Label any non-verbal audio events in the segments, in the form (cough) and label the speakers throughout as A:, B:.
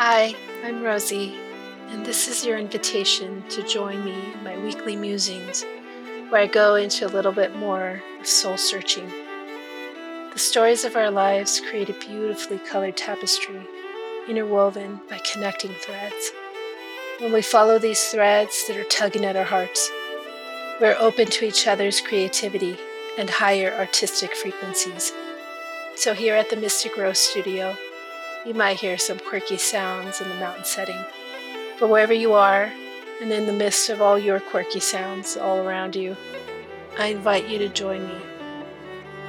A: Hi, I'm Rosie, and this is your invitation to join me in my weekly musings, where I go into a little bit more of soul searching. The stories of our lives create a beautifully colored tapestry, interwoven by connecting threads. When we follow these threads that are tugging at our hearts, we're open to each other's creativity and higher artistic frequencies. So, here at the Mystic Rose Studio, you might hear some quirky sounds in the mountain setting. But wherever you are, and in the midst of all your quirky sounds all around you, I invite you to join me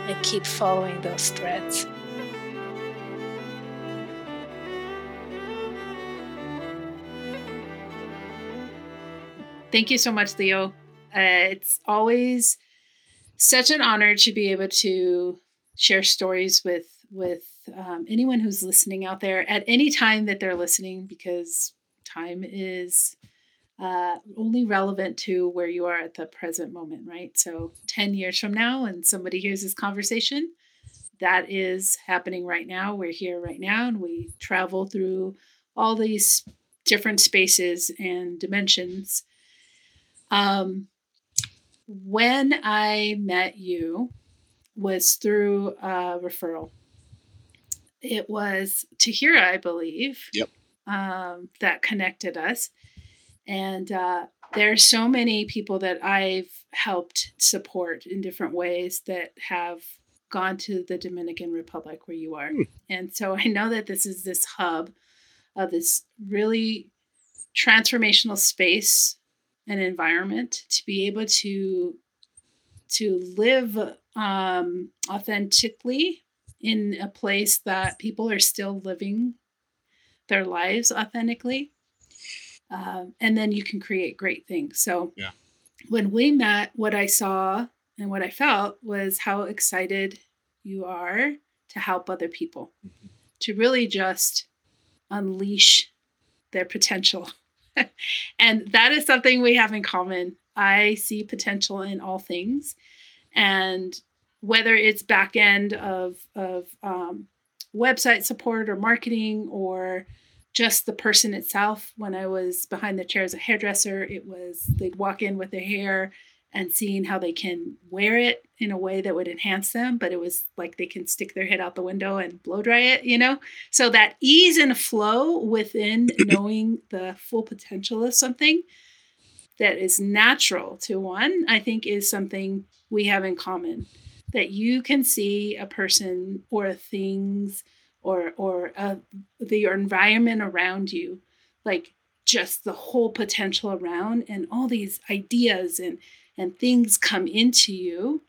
A: and keep following those threads.
B: Thank you so much, Leo. Uh, it's always such an honor to be able to share stories with with um, anyone who's listening out there at any time that they're listening, because time is uh, only relevant to where you are at the present moment, right? So, 10 years from now, and somebody hears this conversation, that is happening right now. We're here right now, and we travel through all these different spaces and dimensions. Um, when I met you was through a referral. It was Tahira, I believe.
C: Yep.
B: Um, that connected us. And uh, are so many people that I've helped support in different ways that have gone to the Dominican Republic where you are.
C: Hmm.
B: And so I know that this is this hub of this really transformational space and environment to be able to to live um, authentically in a place that people are still living their lives authentically um, and then you can create great things so
C: Yeah.
B: when we met what i saw and what i felt was how excited you are to help other people
C: Mhm.
B: to really just unleash their potential (laughs) and that is something we have in common i see potential in all things and whether it's back end of of um, website support or marketing or just the person itself. When i was behind the chair as a hairdresser it was they'd walk in with their hair and seeing how they can wear it in a way that would enhance them but it was like they can stick their head out the window and blow dry it you know? So that ease and flow within (clears throat) knowing the full potential of something that is natural to one i think is something we have in common that you can see a person or things or or uh, the environment around you like just the whole potential around and all these ideas and and things come into you.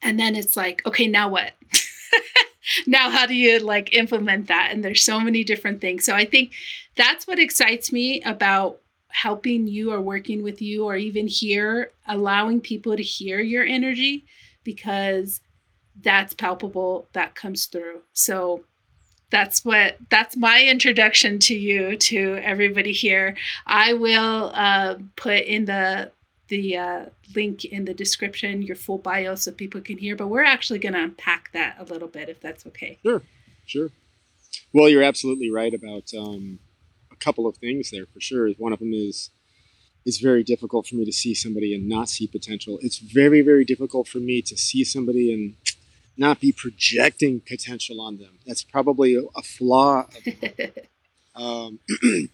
B: And then it's like okay now what? (laughs) Now how do you like implement that? And there's so many different things. So i think that's what excites me about helping you or working with you or even here allowing people to hear your energy because that's palpable that comes through so that's what that's my introduction to you to everybody here i will uh, put in the the uh, link in the description your full bio so people can hear but we're actually going to unpack that a little bit if that's okay
C: Sure. Sure. Well, you're absolutely right about um, a couple of things there for sure. One of them is it's very difficult for me to see somebody and not see potential. It's very, very difficult for me to see somebody and not be projecting potential on them. That's probably a, flaw. Of, (laughs) um, (clears throat)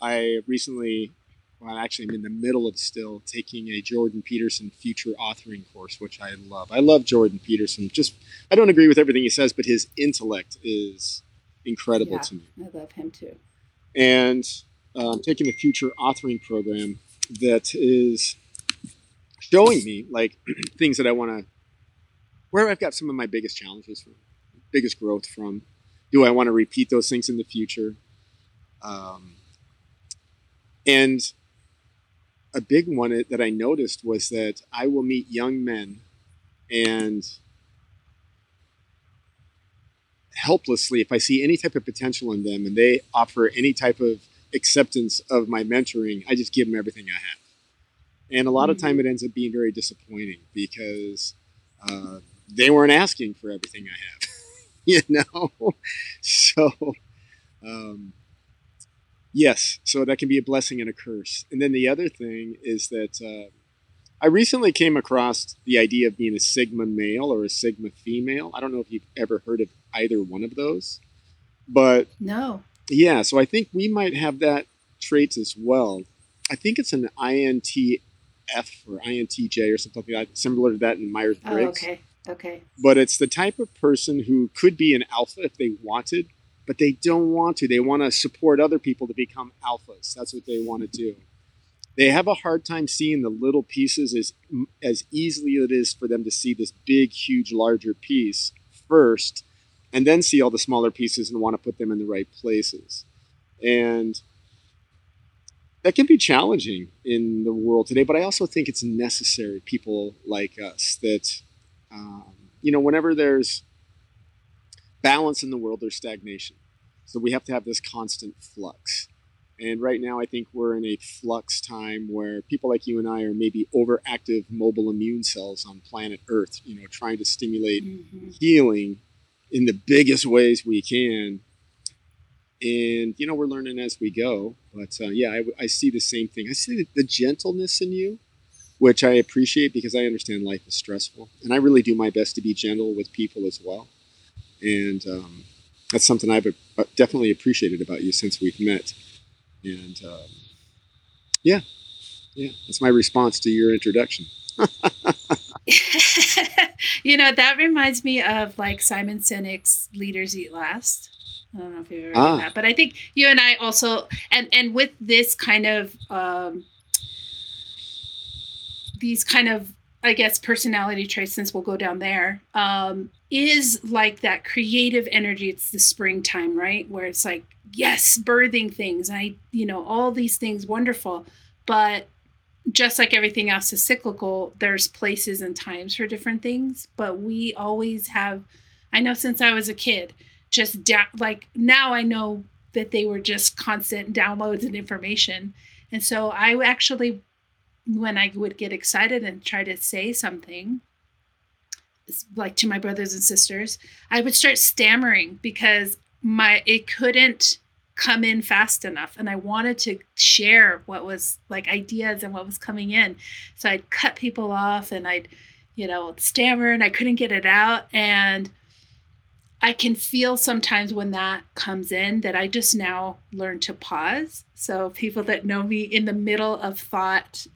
C: I recently, well, actually, I'm in the middle of still taking a Jordan Peterson future authoring course, which I love. I love Jordan Peterson. Just, I don't agree with everything he says, but his intellect is incredible
B: Yeah.
C: to me
B: i love him too
C: and um, taking a future authoring program that is showing me like (clears throat) things that I want to, where I've got some of my biggest challenges from, biggest growth from. Do I want to repeat those things in the future? Um, and a big one that I noticed was that I will meet young men and helplessly if I see any type of potential in them and they offer any type of acceptance of my mentoring, I just give them everything I have. And a lot of time it ends up being very disappointing because uh, they weren't asking for everything I have, (laughs) you know? (laughs) So um, Yes, so that can be a blessing and a curse. And then the other thing is that uh, I recently came across the idea of being a Sigma male or a Sigma female. I don't know if you've ever heard of either one of those, but
B: no.
C: Yeah, so I think we might have that traits as well. I think it's an INTF or INTJ or something like that, similar to that in Myers Briggs.
B: Oh, okay. Okay.
C: But it's the type of person who could be an alpha if they wanted, but they don't want to. They want to support other people to become alphas. That's what they want to do. They have a hard time seeing the little pieces as as easily as it is for them to see this big, huge, larger piece first, and then see all the smaller pieces and want to put them in the right places. And that can be challenging in the world today, but I also think it's necessary. People like us that um, you know, whenever there's balance in the world, there's stagnation. So we have to have this constant flux. And right now, I think we're in a flux time where people like you and I are maybe overactive mobile immune cells on planet Earth, you know, trying to stimulate mm-hmm. healing in the biggest ways we can. And, you know, we're learning as we go. But uh, yeah, I, I, see the same thing. I see the, the gentleness in you which I appreciate because I understand life is stressful, and I really do my best to be gentle with people as well. And um, that's something I've uh, definitely appreciated about you since we've met. And um, yeah, yeah, that's my response to your introduction. (laughs) (laughs)
B: you know, that reminds me of like Simon Sinek's Leaders Eat Last. I don't know if you've ever ah. that, but I think you and I also, and and with this kind of um, these kind of I guess personality traits, since we'll go down there, um, is like that creative energy. It's the springtime, right? Where it's like, yes, birthing things. I, you know, all these things wonderful. But just like everything else is cyclical, there's places and times for different things. But we always have, I know since I was a kid, just da- like now I know that they were just constant downloads and information. And so I actually when I would get excited and try to say something, like to my brothers and sisters, I would start stammering because my it couldn't come in fast enough and I wanted to share what was like ideas and what was coming in. So I'd cut people off and I'd, you know, stammer and I couldn't get it out and I can feel sometimes when that comes in that I just now learn to pause. So people that know me in the middle of thought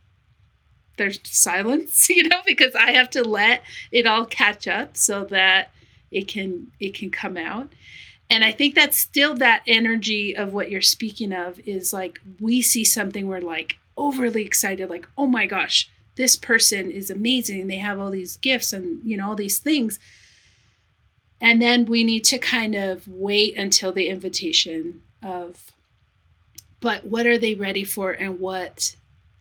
B: there's silence, (laughs) you know, because I have to let it all catch up so that it can it can come out. And I think that's still that energy of what you're speaking of is like we see something we're like overly excited, like, oh my gosh, this person is amazing. They have all these gifts and you know all these things. And then we need to kind of wait until the invitation of but what are they ready for and what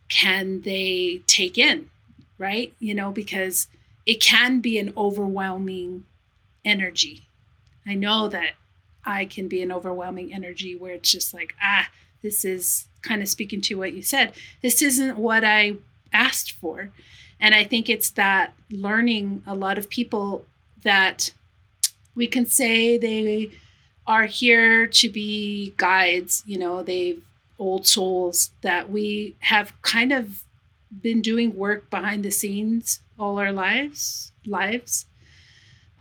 B: can they take in, right? You know, because it can be an overwhelming energy. I know that I can be an overwhelming energy where it's just like, ah, this is kind of speaking to what you said. This isn't what I asked for. And I think it's that learning a lot of people that we can say they are here to be guides, you know, they've old souls that we have kind of been doing work behind the scenes all our lives lives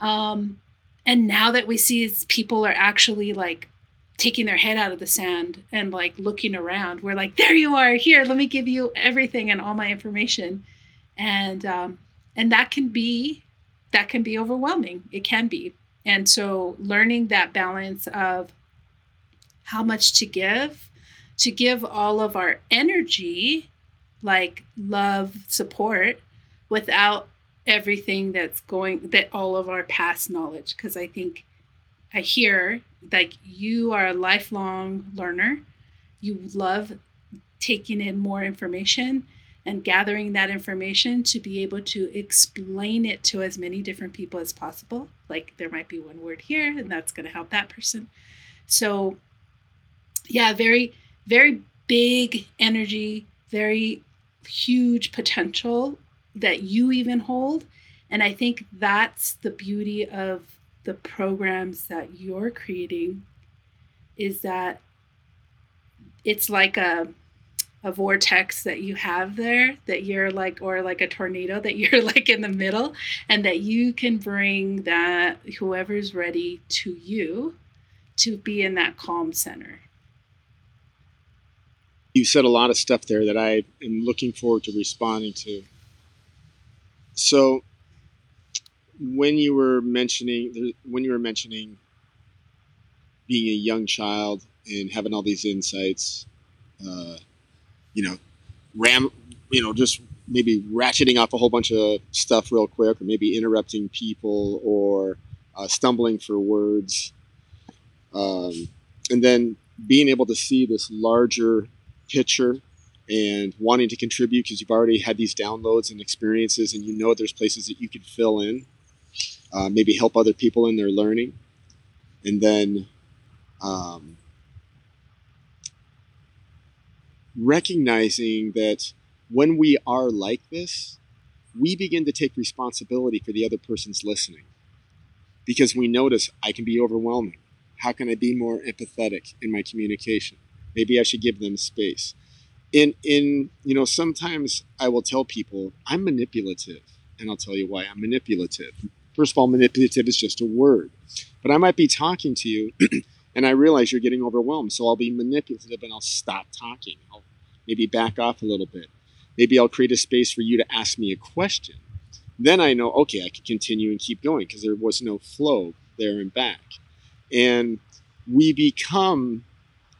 B: um, and now that we see people are actually like taking their head out of the sand and like looking around we're like there you are here let me give you everything and all my information. And um, and that can be that can be overwhelming. It can be. And so learning that balance of how much to give to give all of our energy, like love, support, without everything that's going, that all of our past knowledge. Because I think I hear like you are a lifelong learner. You love taking in more information and gathering that information to be able to explain it to as many different people as possible. Like there might be one word here, and that's going to help that person. So, yeah, very very big energy, very huge potential that you even hold. And I think that's the beauty of the programs that you're creating is that it's like a a vortex that you have there that you're like or like a tornado that (laughs) you're like in the middle and that you can bring that whoever's ready to you to be in that calm center
C: you said a lot of stuff there that i am looking forward to responding to so when you were mentioning when you were mentioning being a young child and having all these insights uh, you know, ram, you know, just maybe ratcheting off a whole bunch of stuff real quick, or maybe interrupting people, or uh, stumbling for words, um, and then being able to see this larger picture and wanting to contribute because you've already had these downloads and experiences, and you know there's places that you could fill in, uh, maybe help other people in their learning, and then. Um, recognizing that when we are like this, we begin to take responsibility for the other person's listening because we notice I can be overwhelming. How can I be more empathetic in my communication? Maybe I should give them space. In in you know sometimes I will tell people I'm manipulative, and I'll tell you why I'm manipulative. First of all, manipulative is just a word, but I might be talking to you (clears throat) and I realize you're getting overwhelmed. So I'll be manipulative and I'll stop talking. I'll maybe back off a little bit. Maybe I'll create a space for you to ask me a question. Then I know, okay, I can continue and keep going because there was no flow there and back. And we become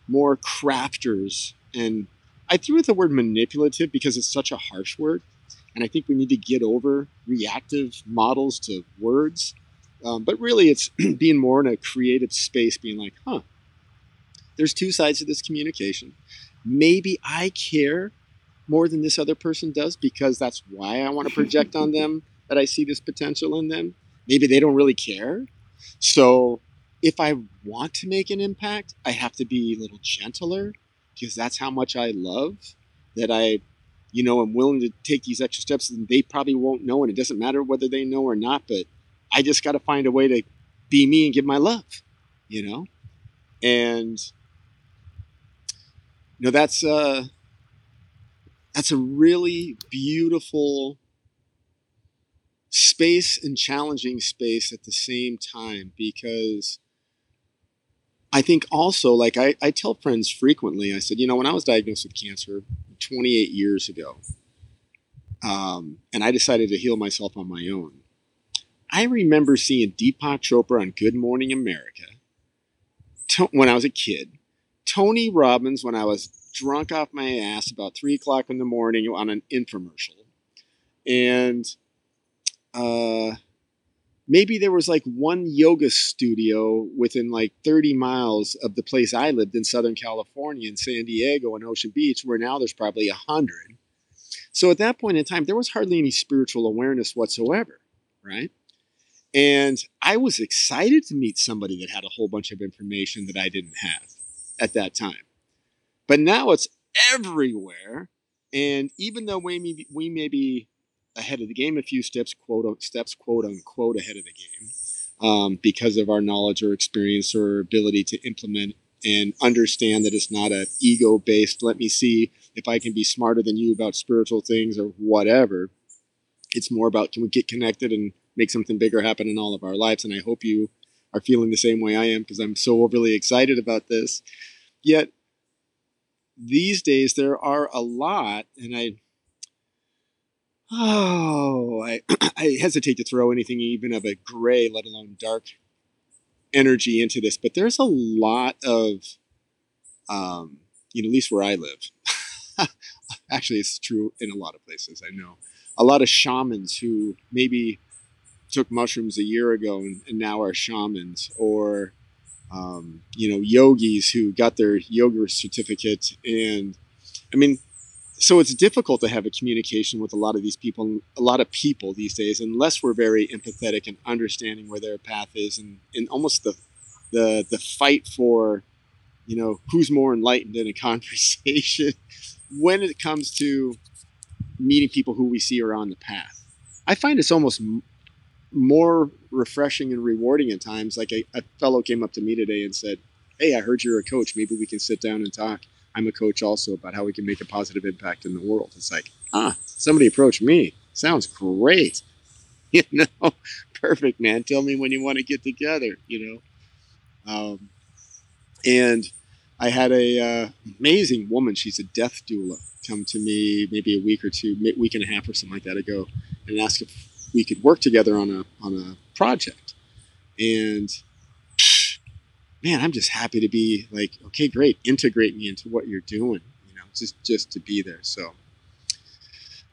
C: more crafters. And I threw in the word manipulative because it's such a harsh word. And I think we need to get over reactive models to words um, but really, it's (clears throat) being more in a creative space, being like, huh, there's two sides to this communication. Maybe I care more than this other person does because that's why I want to project on them (laughs) that I see this potential in them. Maybe they don't really care. So if I want to make an impact, I have to be a little gentler because that's how much I love that I, you know, am willing to take these extra steps and they probably won't know. And it doesn't matter whether they know or not, but I just got to find a way to be me and give my love, you know? And, you know, that's, uh, that's a really beautiful space and challenging space at the same time because I think also, like I, I tell friends frequently, I said, you know, when I was diagnosed with cancer 28 years ago, um, and I decided to heal myself on my own, I remember seeing Deepak Chopra on Good Morning America to- when I was a kid, Tony Robbins when I was drunk off my ass about three o'clock in the morning on an infomercial, and uh, maybe there was like one yoga studio within like 30 miles of the place I lived in Southern California, in San Diego and Ocean Beach, where now there's probably a hundred. So at that point in time, there was hardly any spiritual awareness whatsoever, right? And I was excited to meet somebody that had a whole bunch of information that I didn't have at that time. But now it's everywhere. And even though we may be, we may be ahead of the game a few steps, quote steps, quote unquote, ahead of the game, um, because of our knowledge or experience or ability to implement and understand that it's not a ego based. Let me see if I can be smarter than you about spiritual things or whatever. It's more about can we get connected and make something bigger happen in all of our lives. And I hope you are feeling the same way I am because I'm so overly excited about this. Yet these days there are a lot, and I oh I (clears throat) I hesitate to throw anything even of a gray, let alone dark energy into this, but there's a lot of um, you know, at least where I live. (laughs) Actually, it's true in a lot of places. I know a lot of shamans who maybe took mushrooms a year ago and, and now are shamans, or um, you know yogis who got their yoga certificate. And I mean, so it's difficult to have a communication with a lot of these people, a lot of people these days, unless we're very empathetic and understanding where their path is, and, and almost the the the fight for you know who's more enlightened in a (laughs) conversation when it comes to meeting people who we see are on the path. I find it's almost more refreshing and rewarding at times. Like a, a, fellow came up to me today and said, "Hey, I heard you're a coach. Maybe we can sit down and talk." I'm a coach also about how we can make a positive impact in the world. It's like, ah, somebody approached me. Sounds great. (laughs) You know, perfect, man. Tell me when you want to get together, you know. Um, and I had a uh, amazing woman. She's a death doula. Come to me maybe a week or two, week and a half or something like that ago, and ask if we could work together on a on a project. And man, I'm just happy to be like, okay, great, integrate me into what you're doing. You know, just just to be there. So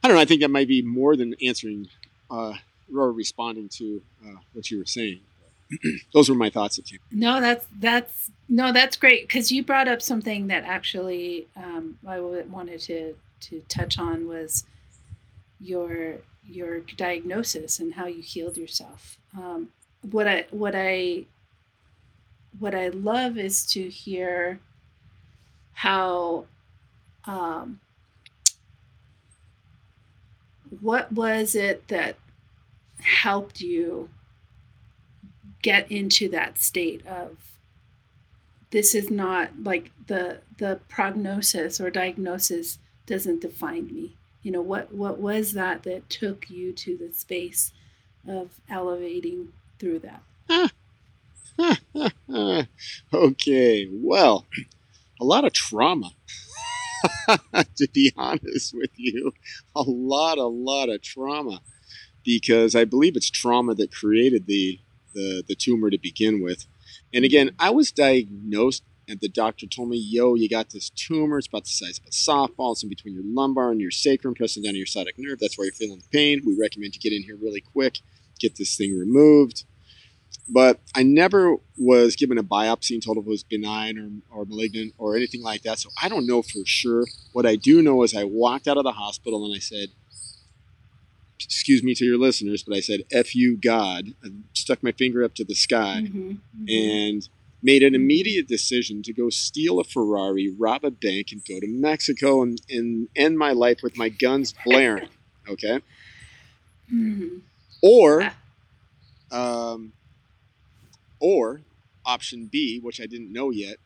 C: I don't know. I think that might be more than answering uh, or responding to uh, what you were saying. (clears throat) Those were my thoughts. At you.
B: No, that's that's no, that's great because you brought up something that actually um, I wanted to to touch on was your your diagnosis and how you healed yourself. Um, what I what I what I love is to hear how um, what was it that helped you get into that state of this is not like the the prognosis or diagnosis doesn't define me. You know what what was that that took you to the space of elevating through that (laughs)
C: okay, well, a lot of trauma. (laughs) to be honest with you, a lot, a lot of trauma, because I believe it's trauma that created the the, the tumor to begin with. And again, I was diagnosed, and the doctor told me, "Yo, you got this tumor. It's about the size of a softball. It's in between your lumbar and your sacrum, pressing down your sciatic nerve. That's why you're feeling the pain. We recommend you get in here really quick, get this thing removed." But I never was given a biopsy and told if it was benign or, or malignant or anything like that. So I don't know for sure. What I do know is I walked out of the hospital and I said, excuse me to your listeners, but I said, F you, God. I stuck my finger up to the sky mm-hmm, mm-hmm. and made an immediate decision to go steal a Ferrari, rob a bank, and go to Mexico and, and end my life with my guns blaring. Okay? Mm-hmm. Or um, or option B, which I didn't know yet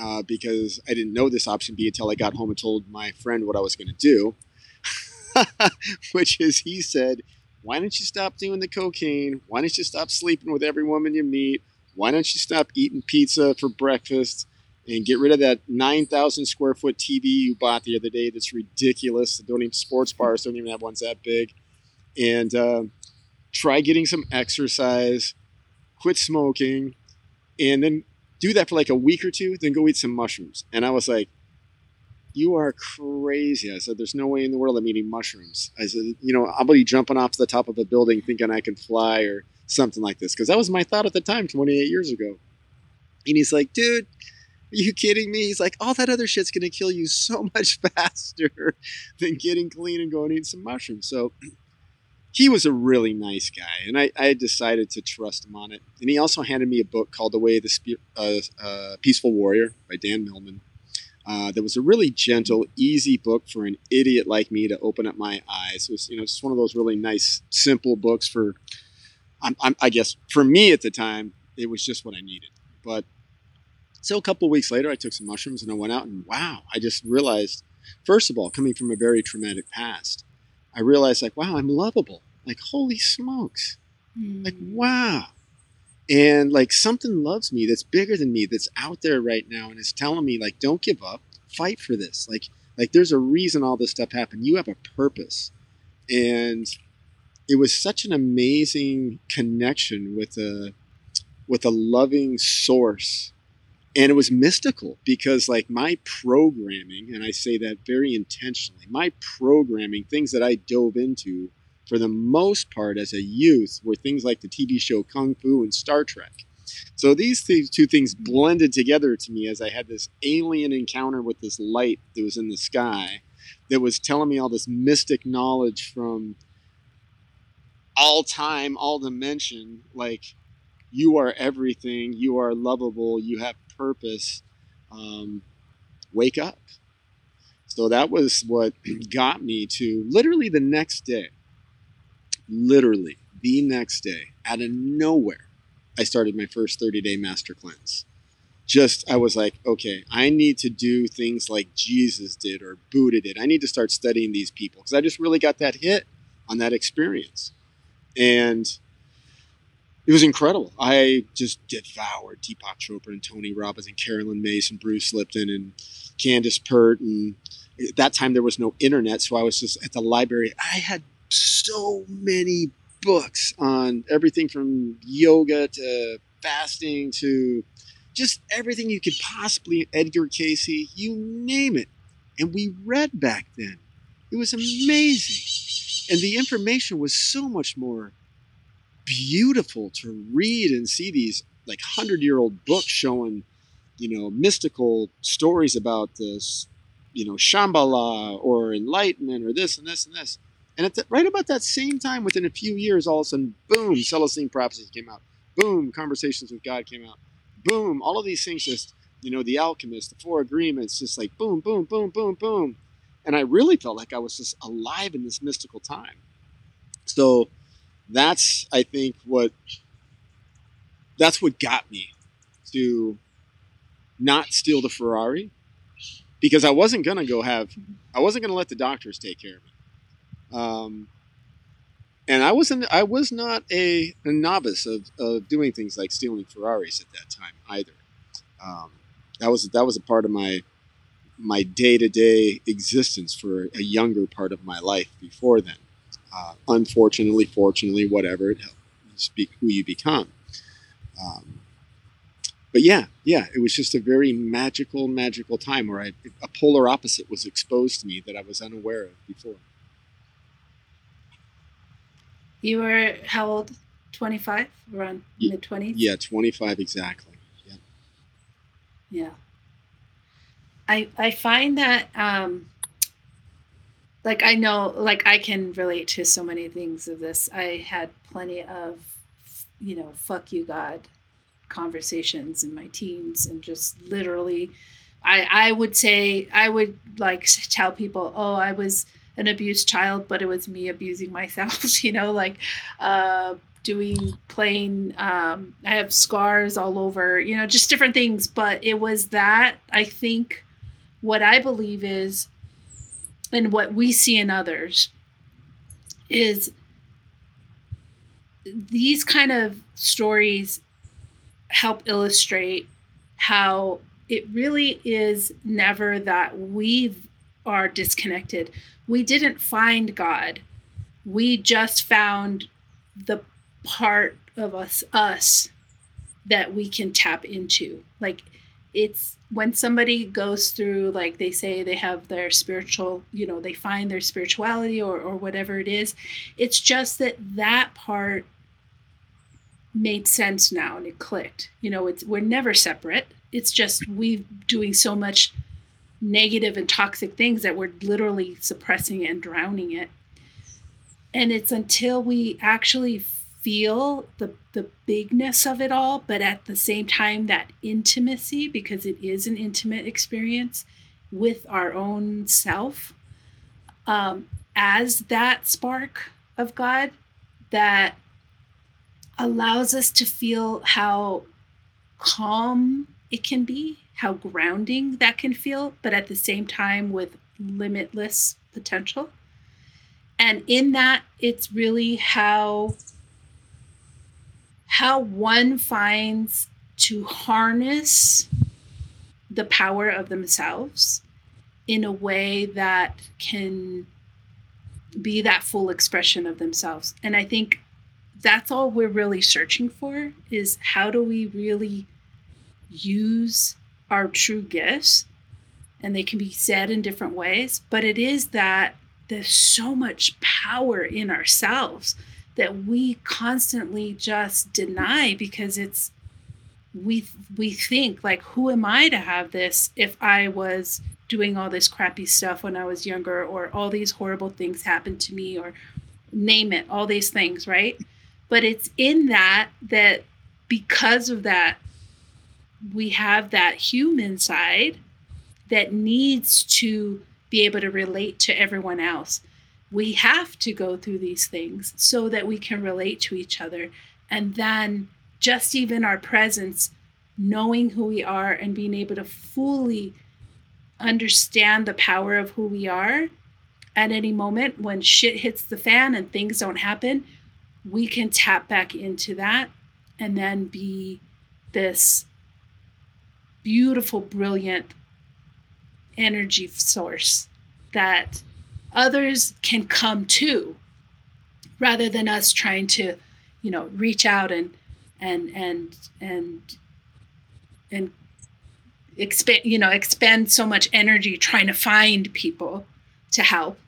C: uh, because I didn't know this option B until I got home and told my friend what I was going to do, (laughs) which is he said, Why don't you stop doing the cocaine? Why don't you stop sleeping with every woman you meet? Why don't you stop eating pizza for breakfast? and get rid of that 9,000 square foot TV you bought the other day that's ridiculous. Don't even sports bars don't even have ones that big. And uh, try getting some exercise quit smoking, and then do that for like a week or two, then go eat some mushrooms. And I was like, you are crazy. I said, there's no way in the world I'm eating mushrooms. I said, you know, I'll be jumping off the top of a building thinking I can fly or something like this. Because that was my thought at the time, 28 years ago. And he's like, dude, are you kidding me? He's like, all that other shit's going to kill you so (laughs) much faster than getting clean and going eat some mushrooms. So he was a really nice guy, and I, I, decided to trust him on it. And he also handed me a book called The Way of the Spe- uh, uh, Peaceful Warrior by Dan Millman. Uh, that was a really gentle, easy book for an idiot like me to open up my eyes. It was, you know, just one of those really nice, simple books for, I'm, I'm, I guess, for me at the time, it was just what I needed. But so a couple weeks later, I took some mushrooms and I went out and wow, I just realized, first of all, coming from a very traumatic past, I realized like, wow, I'm lovable. Like, holy smokes. Mm. Like, wow. And like something loves me that's bigger than me, that's out there right now and is telling me, like, don't give up, fight for this. Like, like there's a reason all this stuff happened. You have a purpose. And it was such an amazing connection with a with a loving source and it was mystical because like my programming and i say that very intentionally my programming things that i dove into for the most part as a youth were things like the tv show kung fu and star trek. So these two things blended together to me as i had this alien encounter with this light that was in the sky that was telling me all this mystic knowledge from all time all dimension like you are everything you are lovable you have purpose, um, wake up. So that was what (clears throat) got me to literally the next day, literally the next day, out of nowhere, I started my first 30 day master cleanse. just I was like, okay, I need to do things like Jesus did or Buddha did. I need to start studying these people because I just really got that hit on that experience, and it was incredible. I just devoured Deepak Chopra and Tony Robbins and Carolyn Myss and Bruce Lipton and Candace Pert and at that time there was no internet, so I was just at the library. I had so many books on everything from yoga to fasting to just everything you could possibly Edgar Cayce, you name it. And we read back then. It was amazing. And the information was so much more beautiful to read and see these like 100-year-old books showing, you know, mystical stories about this, you know, Shambhala or enlightenment or this and this and this. And at the, right about that same time, within a few years, all of a sudden, boom, Celestine Prophecies came out. Boom, Conversations with God came out boom, all of these things just, you know, the alchemist, the four agreements, just like boom, boom, boom, boom, boom. And I really felt like I was just alive in this mystical time. So that's, I think, what that's what got me to not steal the Ferrari because I wasn't gonna go have, I wasn't gonna let the doctors take care of me. Um, and I wasn't I was not a, a novice of, of, doing things like stealing Ferraris at that time either. Um, that was that was a part of my my day to day existence for a younger part of my life before then. Uh, unfortunately, fortunately, whatever it helps speak who you become. Um, but yeah, yeah, it was just a very magical, magical time where I, a polar opposite was exposed to me that I was unaware of before.
B: You were how old? 25? Around mid 20s?
C: Yeah, 25 exactly. Yeah.
B: Yeah. I I find that um like I know like I can relate to so many things of this. I had plenty of you know, fuck you God conversations in my teens and just literally I I would say I would like tell people, "Oh, I was an abused child, but it was me abusing myself, (laughs) you know, like uh, doing playing. Um, I have scars all over, you know, just different things. But it was that, I think, what I believe is, and what we see in others is these kind of stories help illustrate how it really is never that we are disconnected we didn't find God. We just found the part of us us that we can tap into. Like it's when somebody goes through like they say they have their spiritual, you know, they find their spirituality or or whatever it is, it's just that that part made sense now and it clicked. You know, it's we're never separate. It's just we doing so much negative and toxic things that we're literally suppressing and drowning it. And it's until we actually feel the the bigness of it all, but at the same time that intimacy, because it is an intimate experience with our own self, um, as that spark of God that allows us to feel how calm it can be how grounding that can feel, but at the same time with limitless potential. And in that, it's really how how one finds to harness the power of themselves in a way that can be that full expression of themselves. And I think that's all we're really searching for is how do we really use our true gifts and they can be said in different ways but it is that there's so much power in ourselves that we constantly just deny because it's we we think like who am i to have this if i was doing all this crappy stuff when i was younger or all these horrible things happened to me or name it all these things right but it's in that that because of that we have that human side that needs to be able to relate to everyone else. We have to go through these things so that we can relate to each other. And then just even our presence knowing who we are and being able to fully understand the power of who we are at any moment when shit hits the fan and things don't happen, we can tap back into that and then be this beautiful, brilliant energy source that others can come to rather than us trying to you know reach out and and and and and expand you know expend so much energy trying to find people to help.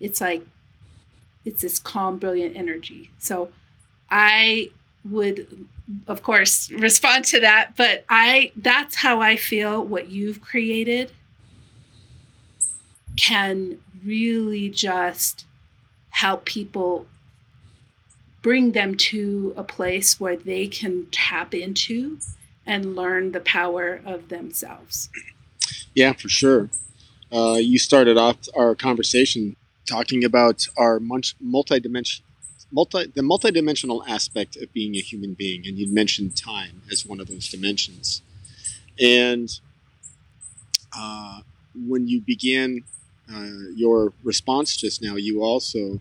B: It's like it's this calm brilliant energy. So i would of course respond to that but i that's how i feel what you've created can really just help people bring them to a place where they can tap into and learn the power of themselves.
C: Yeah, for sure. Uh, you started off our conversation talking about our multi-dimension, multi the multidimensional aspect of being a human being, and you mentioned time as one of those dimensions. And uh, when you began uh, your response just now, you also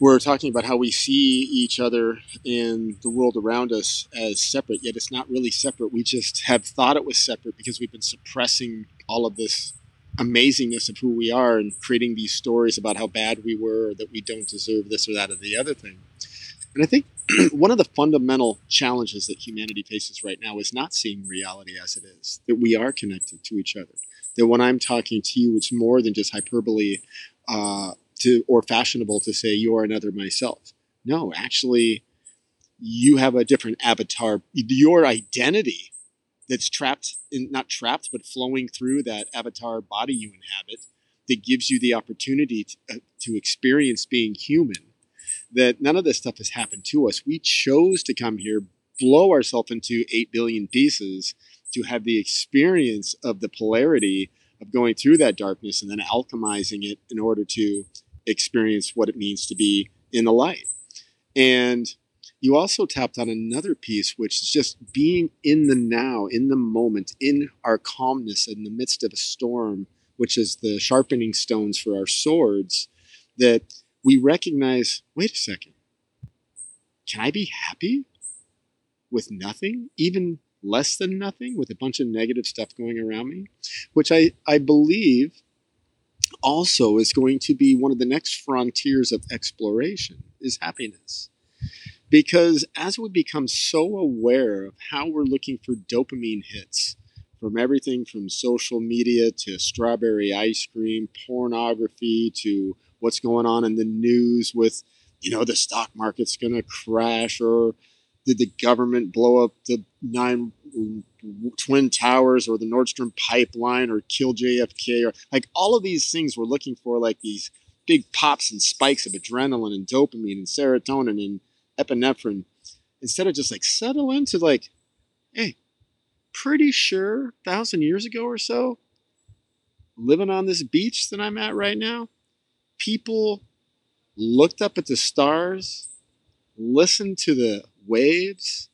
C: we're talking about how we see each other in the world around us as separate, yet it's not really separate. We just have thought it was separate because we've been suppressing all of this amazingness of who we are and creating these stories about how bad we were or that we don't deserve this or that or the other thing. And I think (clears throat) one of the fundamental challenges that humanity faces right now is not seeing reality as it is, that we are connected to each other. That when I'm talking to you, it's more than just hyperbole uh, to or fashionable to say you are another myself. No, actually, you have a different avatar. Your identity that's trapped in not trapped but flowing through that avatar body you inhabit that gives you the opportunity to, uh, to experience being human that none of this stuff has happened to us we chose to come here blow ourselves into 8 billion pieces to have the experience of the polarity of going through that darkness and then alchemizing it in order to experience what it means to be in the light. And you also tapped on another piece, which is just being in the now, in the moment, in our calmness in the midst of a storm, which is the sharpening stones for our swords, that we recognize wait a second, can I be happy with nothing, even less than nothing, with a bunch of negative stuff going around me? Which I, I believe also is going to be one of the next frontiers of exploration is happiness. Because as we become so aware of how we're looking for dopamine hits from everything from social media to strawberry ice cream, pornography to what's going on in the news with, you know, the stock market's going to crash or did the government blow up the nine twin towers or the Nord Stream pipeline or kill JFK or like all of these things we're looking for like these big pops and spikes of adrenaline and dopamine and serotonin and epinephrine. Instead of just like settle into like hey pretty sure a thousand years ago or so living on this beach that I'm at right now people looked up at the stars listened to the waves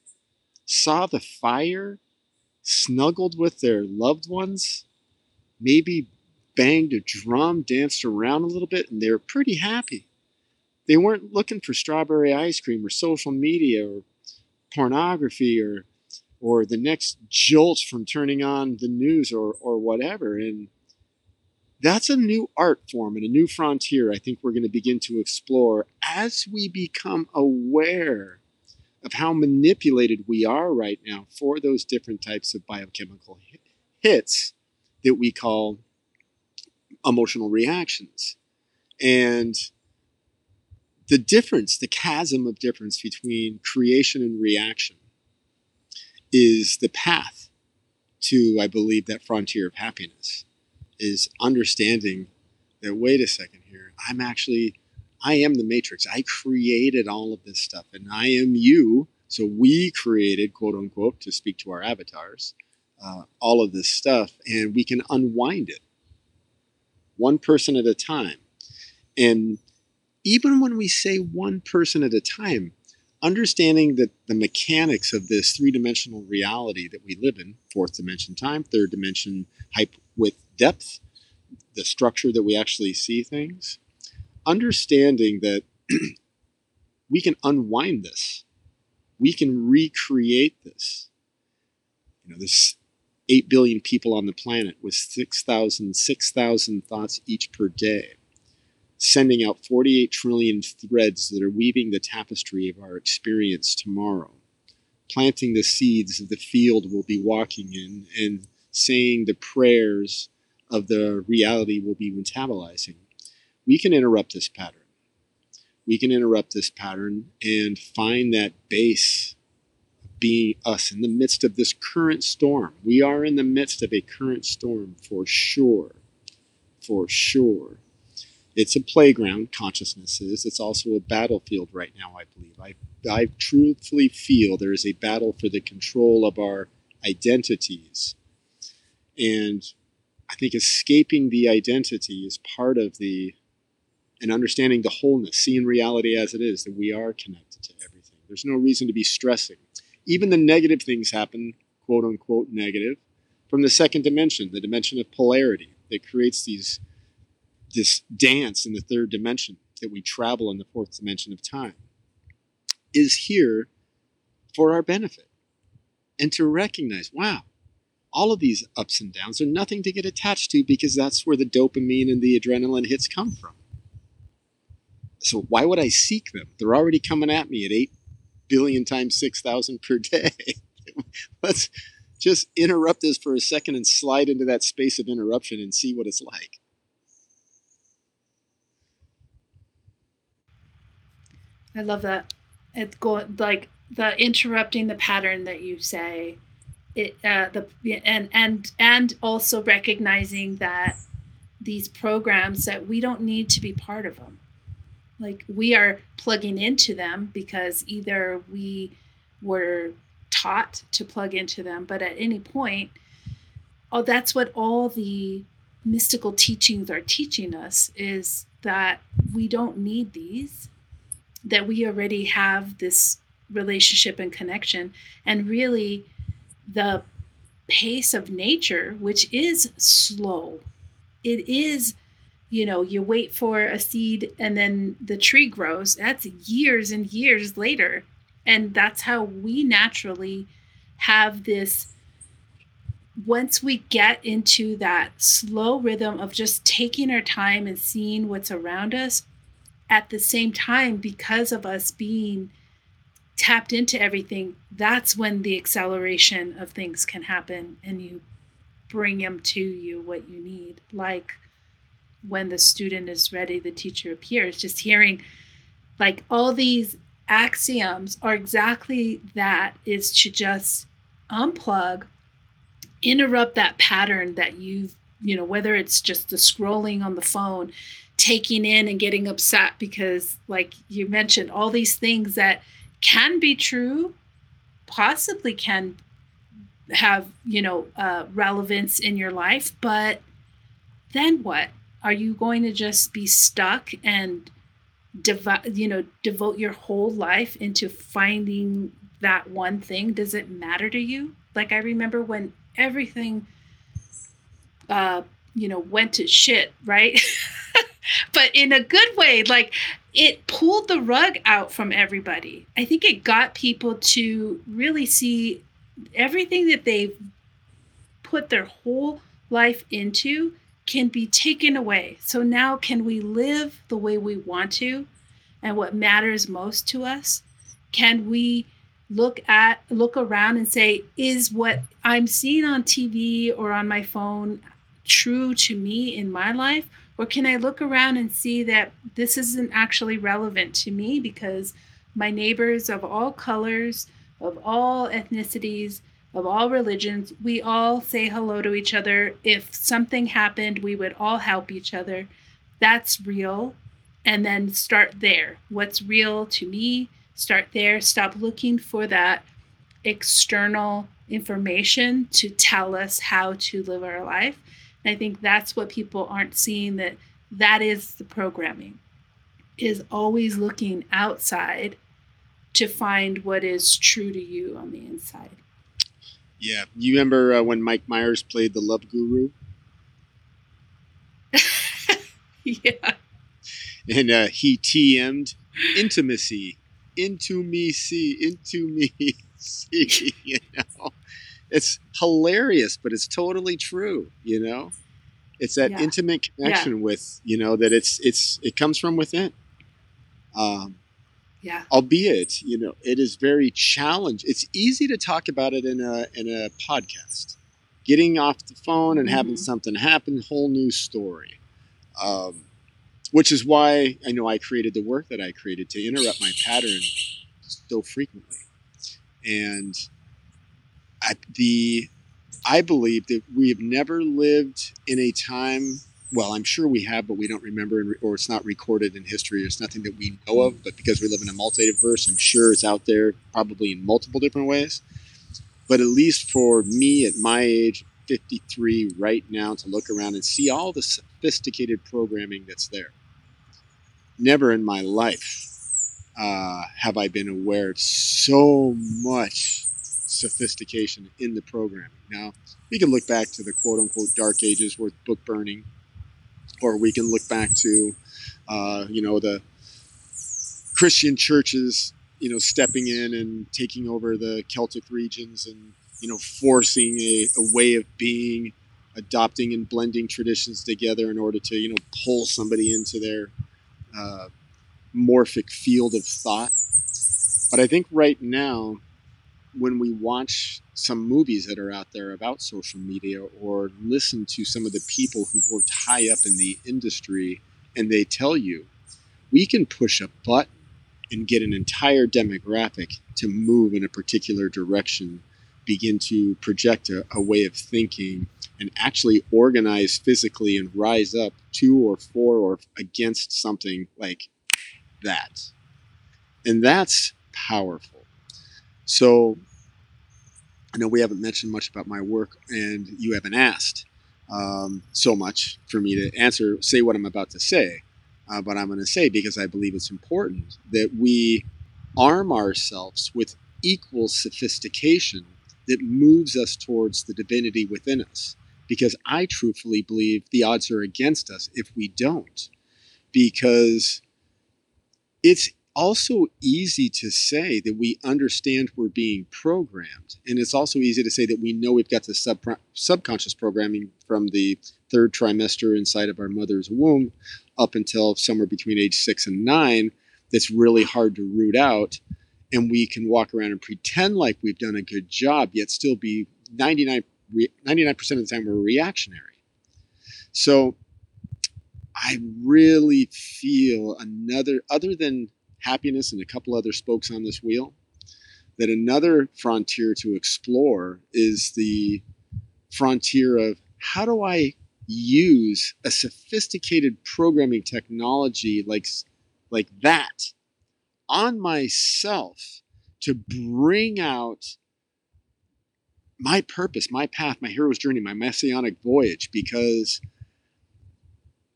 C: saw the fire snuggled with their loved ones, maybe banged a drum, danced around a little bit, and they were pretty happy. They weren't looking for strawberry ice cream or social media or pornography or or the next jolt from turning on the news or or whatever. And that's a new art form and a new frontier I think we're going to begin to explore as we become aware of how manipulated we are right now for those different types of biochemical hits that we call emotional reactions. And the difference, the chasm of difference between creation and reaction is the path to, I believe, that frontier of happiness is understanding that, wait a second here, I'm actually I am the matrix. I created all of this stuff, and I am you. So we created, quote unquote, to speak to our avatars, uh, all of this stuff, and we can unwind it one person at a time. And even when we say one person at a time, understanding that the mechanics of this three-dimensional reality that we live in fourth dimension time third dimension height with depth the structure that we actually see things understanding that (clears throat) we can unwind this we can recreate this you know there's 8 billion people on the planet with 6000 6000 thoughts each per day sending out 48 trillion threads that are weaving the tapestry of our experience tomorrow, planting the seeds of the field we'll be walking in, and saying the prayers of the reality we'll be metabolizing. We can interrupt this pattern. We can interrupt this pattern and find that base being us in the midst of this current storm. We are in the midst of a current storm for sure. For sure it's a playground consciousness is it's also a battlefield right now i believe i, I truthfully feel there is a battle for the control of our identities and i think escaping the identity is part of the and understanding the wholeness seeing reality as it is that we are connected to everything there's no reason to be stressing even the negative things happen quote unquote negative from the second dimension the dimension of polarity that creates these this dance in the third dimension that we travel in the fourth dimension of time is here for our benefit. And to recognize, wow, all of these ups and downs are nothing to get attached to because that's where the dopamine and the adrenaline hits come from. So why would I seek them? They're already coming at me at 8 billion times 6,000 per day. (laughs) Let's just interrupt this for a second and slide into that space of interruption and see what it's like.
B: I love that. It's going like the interrupting the pattern that you say. It uh, the and and and also recognizing that these programs that we don't need to be part of them. Like we are plugging into them because either we were taught to plug into them, but at any point, oh, that's what all the mystical teachings are teaching us is that we don't need these that we already have this relationship and connection and really the pace of nature which is slow. It is you know you wait for a seed and then the tree grows that's years and years later and that's how we naturally have this once we get into that slow rhythm of just taking our time and seeing what's around us at the same time, because of us being tapped into everything, that's when the acceleration of things can happen and you bring them to you what you need. Like when the student is ready, the teacher appears. Just hearing like all these axioms are exactly that is to just unplug, interrupt that pattern that you've, you know, whether it's just the scrolling on the phone, taking in and getting upset because like you mentioned all these things that can be true possibly can have you know uh, relevance in your life but then what are you going to just be stuck and devote you know devote your whole life into finding that one thing does it matter to you like i remember when everything uh you know went to shit right (laughs) but in a good way. Like it pulled the rug out from everybody. I think it got people to really see everything that they've put their whole life into can be taken away. So now, can we live the way we want to and what matters most to us? Can we look at look around and say is what i'm seeing on tv or on my phone true to me in my life or can I look around and see that this isn't actually relevant to me because my neighbors of all colors, of all ethnicities, of all religions, we all say hello to each other. If something happened, we would all help each other. That's real. And then start there. What's real to me? Start there. Stop looking for that external information to tell us how to live our life and I think that's what people aren't seeing that that is the programming is always looking outside to find what is true to you on the inside.
C: Yeah. You remember uh, when Mike Myers played the Love Guru? (laughs)
B: yeah.
C: And uh, he TM'd intimacy, into me, see, into me, see. You know, it's hilarious, but it's totally true. You know, it's that
B: Yeah.
C: intimate connection with you know that it's it's it comes from within. Um,
B: Yeah.
C: albeit you know it is very challenge it's easy to talk about it in a in a podcast getting off the phone and having
B: Mhm.
C: something happen whole new story um, which is why i know i created the work that i created to interrupt my pattern so frequently and I, the i believe that we have never lived in a time well, I'm sure we have, but we don't remember, or it's not recorded in history. It's nothing that we know of. But because we live in a multiverse, I'm sure it's out there, probably in multiple different ways. But at least for me, at my age, 53, right now, to look around and see all the sophisticated programming that's there. Never in my life uh, have I been aware of so much sophistication in the programming. Now, we can look back to the quote unquote dark ages with book burning or we can look back to, uh, you know, the Christian churches, you know, stepping in and taking over the Celtic regions and, you know, forcing a, a way of being, adopting and blending traditions together in order to, you know, pull somebody into their uh, morphic field of thought. But I think right now, when we watch some movies that are out there about social media or listen to some of the people who've worked high up in the industry and they tell you we can push a button and get an entire demographic to move in a particular direction begin to project a, a way of thinking and actually organize physically and rise up to or for or against something like that. And that's powerful so I know we haven't mentioned much about my work, and you haven't asked um, so much for me to answer, say what I'm about to say. Uh, but I'm going to say because I believe it's important that we arm ourselves with equal sophistication that moves us towards the divinity within us. Because I truthfully believe the odds are against us if we don't. Because it's also easy to say that we understand we're being programmed. And it's also easy to say that we know we've got the sub- subconscious programming from the third trimester inside of our mother's womb up until somewhere between age six and nine that's really hard to root out. And we can walk around and pretend like we've done a good job, yet still be 99, re- 99% of the time we're reactionary. So I really feel another, other than happiness and a couple other spokes on this wheel, that another frontier to explore is the frontier of how do I use a sophisticated programming technology like, like that on myself to bring out my purpose, my path, my hero's journey, my messianic voyage, because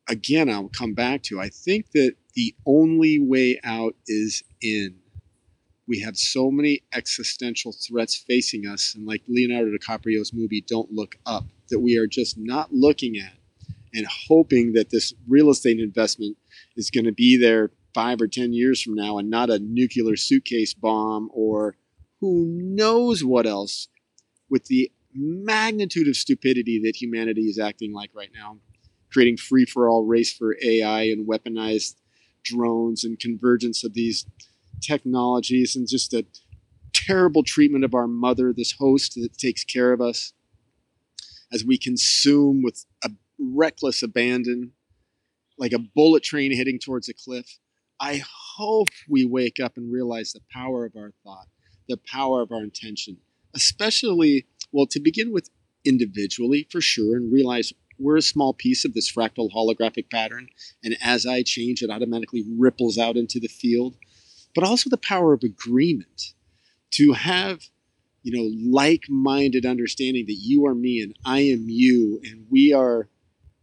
C: again, I'll come back to I think that the only way out is in. We have so many existential threats facing us, and like Leonardo DiCaprio's movie, Don't Look Up, that we are just not looking at and hoping that this real estate investment is going to be there five or 10 years from now and not a nuclear suitcase bomb or who knows what else with the magnitude of stupidity that humanity is acting like right now, creating free for all race for AI and weaponized drones and convergence of these technologies and just a terrible treatment of our mother, this host that takes care of us as we consume with a reckless abandon, like a bullet train heading towards a cliff. I hope we wake up and realize the power of our thought, the power of our intention, especially, well, to begin with individually for sure, and realize we're a small piece of this fractal holographic pattern. And as I change, it automatically ripples out into the field. But also the power of agreement to have, you know, like minded understanding that you are me and I am you, and we are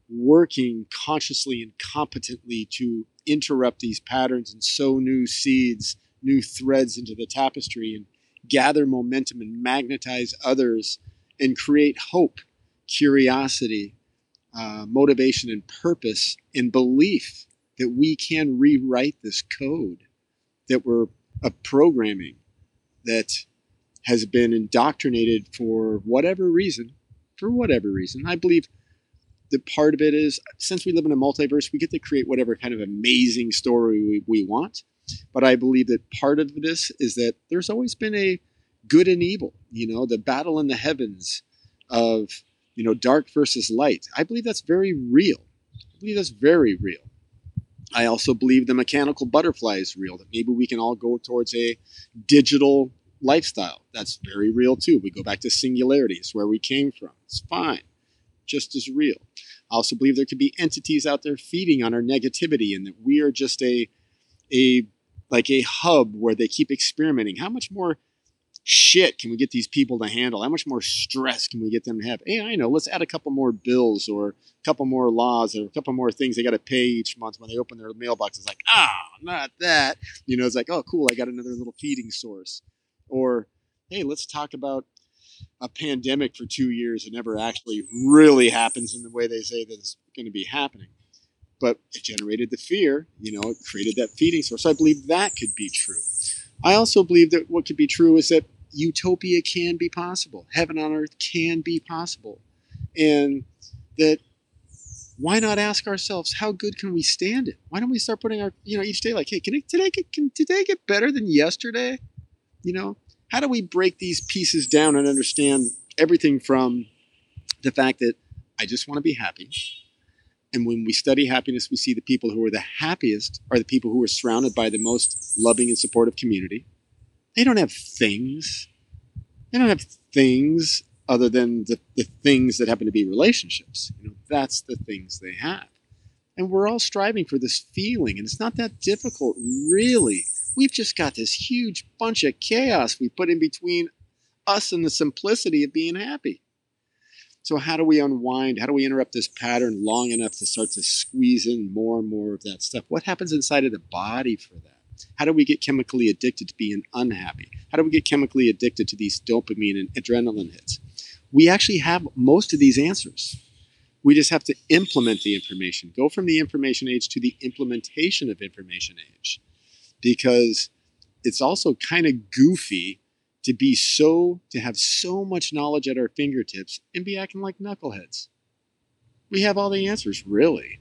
C: working consciously and competently to interrupt these patterns and sow new seeds new threads into the tapestry and gather momentum and magnetize others and create hope, curiosity, uh, motivation, and purpose and belief that we can rewrite this code that we're a programming that has been indoctrinated for whatever reason, for whatever reason. I believe that part of it is since we live in a multiverse, we get to create whatever kind of amazing story we, we want. But I believe that part of this is that there's always been a good and evil, you know, the battle in the heavens of, you know, dark versus light. I believe that's very real. I believe that's very real. I also believe the mechanical butterfly is real, that maybe we can all go towards a digital lifestyle. That's very real too. We go back to singularities, where we came from. It's fine, just as real. I also believe there could be entities out there feeding on our negativity and that we are just a, a like a hub where they keep experimenting. How much more shit can we get these people to handle? How much more stress can we get them to have? Hey, I know, let's add a couple more bills or a couple more laws or a couple more things they got to pay each month when they open their mailbox. It's like, ah, oh, not that. You know, it's like, oh, cool, I got another little feeding source. Or, hey, let's talk about a pandemic for two years and never actually really happens in the way they say that it's going to be happening. But it generated the fear, you know, it created that feeding source. So I believe that could be true. I also believe that what could be true is that utopia can be possible, heaven on earth can be possible. And that why not ask ourselves how good can we stand it? Why don't we start putting our, you know, each day like, hey, can, it, today get, can today get better than yesterday? You know, how do we break these pieces down and understand everything from the fact that I just want to be happy. And when we study happiness, we see the people who are the happiest are the people who are surrounded by the most loving and supportive community. They don't have things. They don't have things other than the, the things that happen to be relationships. You know, that's the things they have. And we're all striving for this feeling, and it's not that difficult, really. We've just got this huge bunch of chaos we put in between us and the simplicity of being happy. So, how do we unwind? How do we interrupt this pattern long enough to start to squeeze in more and more of that stuff? What happens inside of the body for that? How do we get chemically addicted to being unhappy? How do we get chemically addicted to these dopamine and adrenaline hits? We actually have most of these answers. We just have to implement the information, go from the information age to the implementation of information age. Because it's also kind of goofy to be so, to have so much knowledge at our fingertips and be acting like knuckleheads. We have all the answers, really.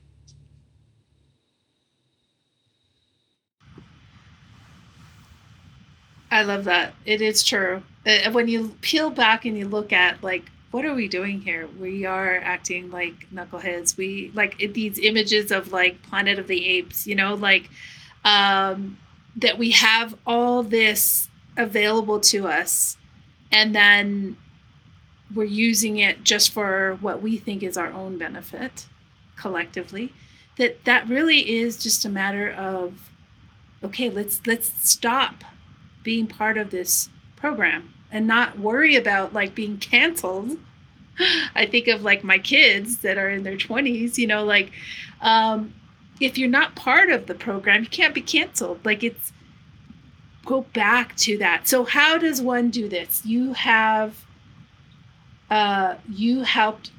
B: I love that. It is true. Uh, when you peel back and you look at like what are we doing here? We are acting like knuckleheads. We like these images of like Planet of the Apes, you know, like um that we have all this available to us and then we're using it just for what we think is our own benefit collectively that that really is just a matter of okay let's let's stop being part of this program and not worry about like being canceled. (laughs) I think of like my kids that are in their 20s you know like um if you're not part of the program you can't be canceled. Like it's go back to that so how does one do this you have uh you helped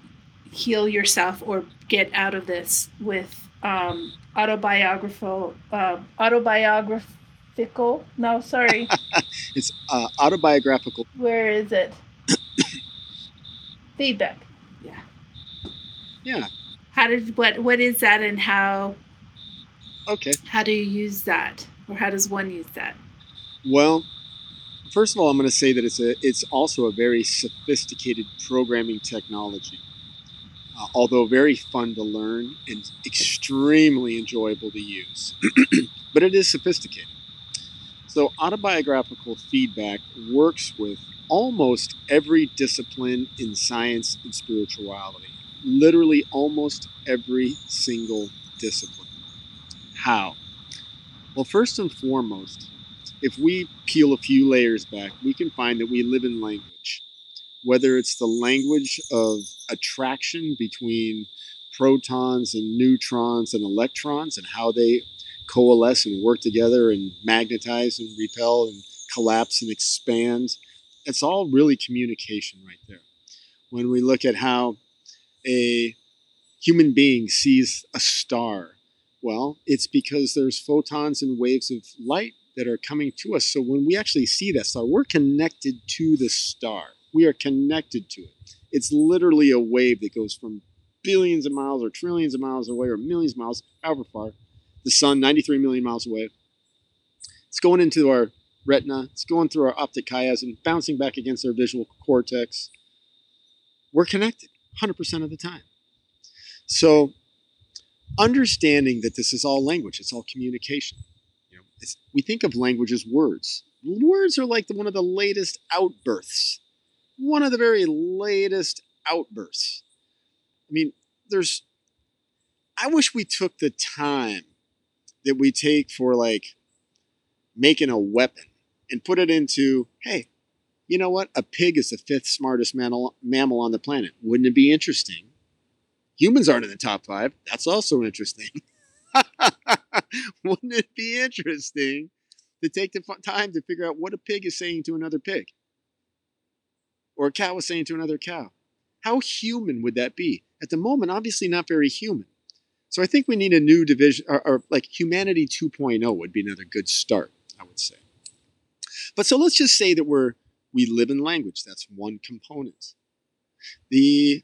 B: heal yourself or get out of this with um autobiographical uh, autobiographical No, sorry. (laughs)
C: it's uh, autobiographical.
B: Where is it? (coughs) Feedback. Yeah.
C: Yeah.
B: How did what what is that and how
C: Okay.
B: How do you use that? Or how does one use that?
C: Well, first of all, I'm going to say that it's a it's also a very sophisticated programming technology. Uh, although very fun to learn and extremely enjoyable to use. (clears throat) but it is sophisticated. So, autobiographical feedback works with almost every discipline in science and spirituality. Literally, almost every single discipline. How? Well, first and foremost, if we peel a few layers back, we can find that we live in language. Whether it's the language of attraction between protons and neutrons and electrons and how they coalesce and work together and magnetize and repel and collapse and expand. It's all really communication right there. When we look at how a human being sees a star, well, it's because there's photons and waves of light that are coming to us. So when we actually see that star, we're connected to the star. We are connected to it. It's literally a wave that goes from billions of miles or trillions of miles away or millions of miles, however far. The sun, 93 million miles away. It's going into our retina, it's going through our optic chiasm, bouncing back against our visual cortex. We're connected 100% of the time. So, understanding that this is all language, it's all communication. We think of language as words. Words are like the, one of the latest outbursts one of the very latest outbursts. I mean, there's, I wish we took the time that we take for like making a weapon and put it into, hey, you know what? A pig is the fifth smartest mammal, mammal on the planet. Wouldn't it be interesting? Humans aren't in the top five. That's also interesting. (laughs) (laughs) Wouldn't it be interesting to take the time to figure out what a pig is saying to another pig? or a cow is saying to another cow. How human would that be? At the moment, obviously not very human. So I think we need a new division, or, or like humanity 2.0 would be another good start, I would say. But so let's just say that we're we live in language. That's one component. The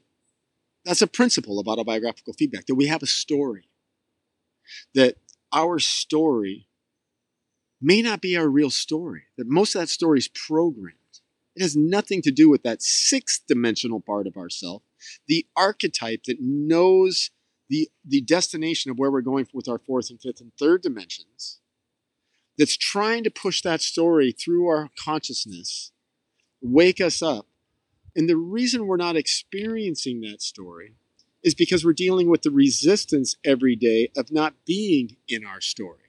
C: that's a principle of autobiographical feedback that we have a story. That our story may not be our real story. That most of that story is programmed. It has nothing to do with that sixth dimensional part of ourself, the archetype that knows the, the destination of where we're going with our fourth and fifth and third dimensions, that's trying to push that story through our consciousness, wake us up. And the reason we're not experiencing that story is because we're dealing with the resistance every day of not being in our story.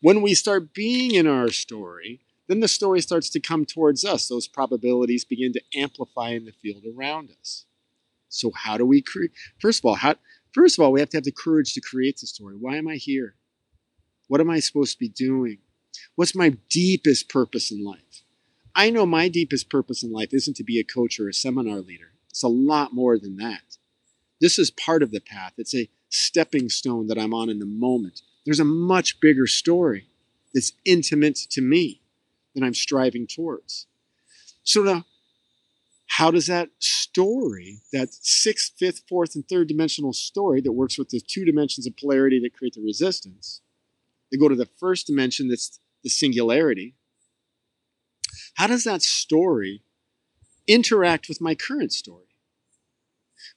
C: When we start being in our story, then the story starts to come towards us. Those probabilities begin to amplify in the field around us. So how do we create? First of all, how? First of all, we have to have the courage to create the story. Why am I here? What am I supposed to be doing? What's my deepest purpose in life? I know my deepest purpose in life isn't to be a coach or a seminar leader. It's a lot more than that. This is part of the path. It's a stepping stone that I'm on in the moment. There's a much bigger story that's intimate to me that I'm striving towards. So now, how does that story, that sixth, fifth, fourth, and third dimensional story that works with the two dimensions of polarity that create the resistance, they go to the first dimension that's the singularity. How does that story interact with my current story?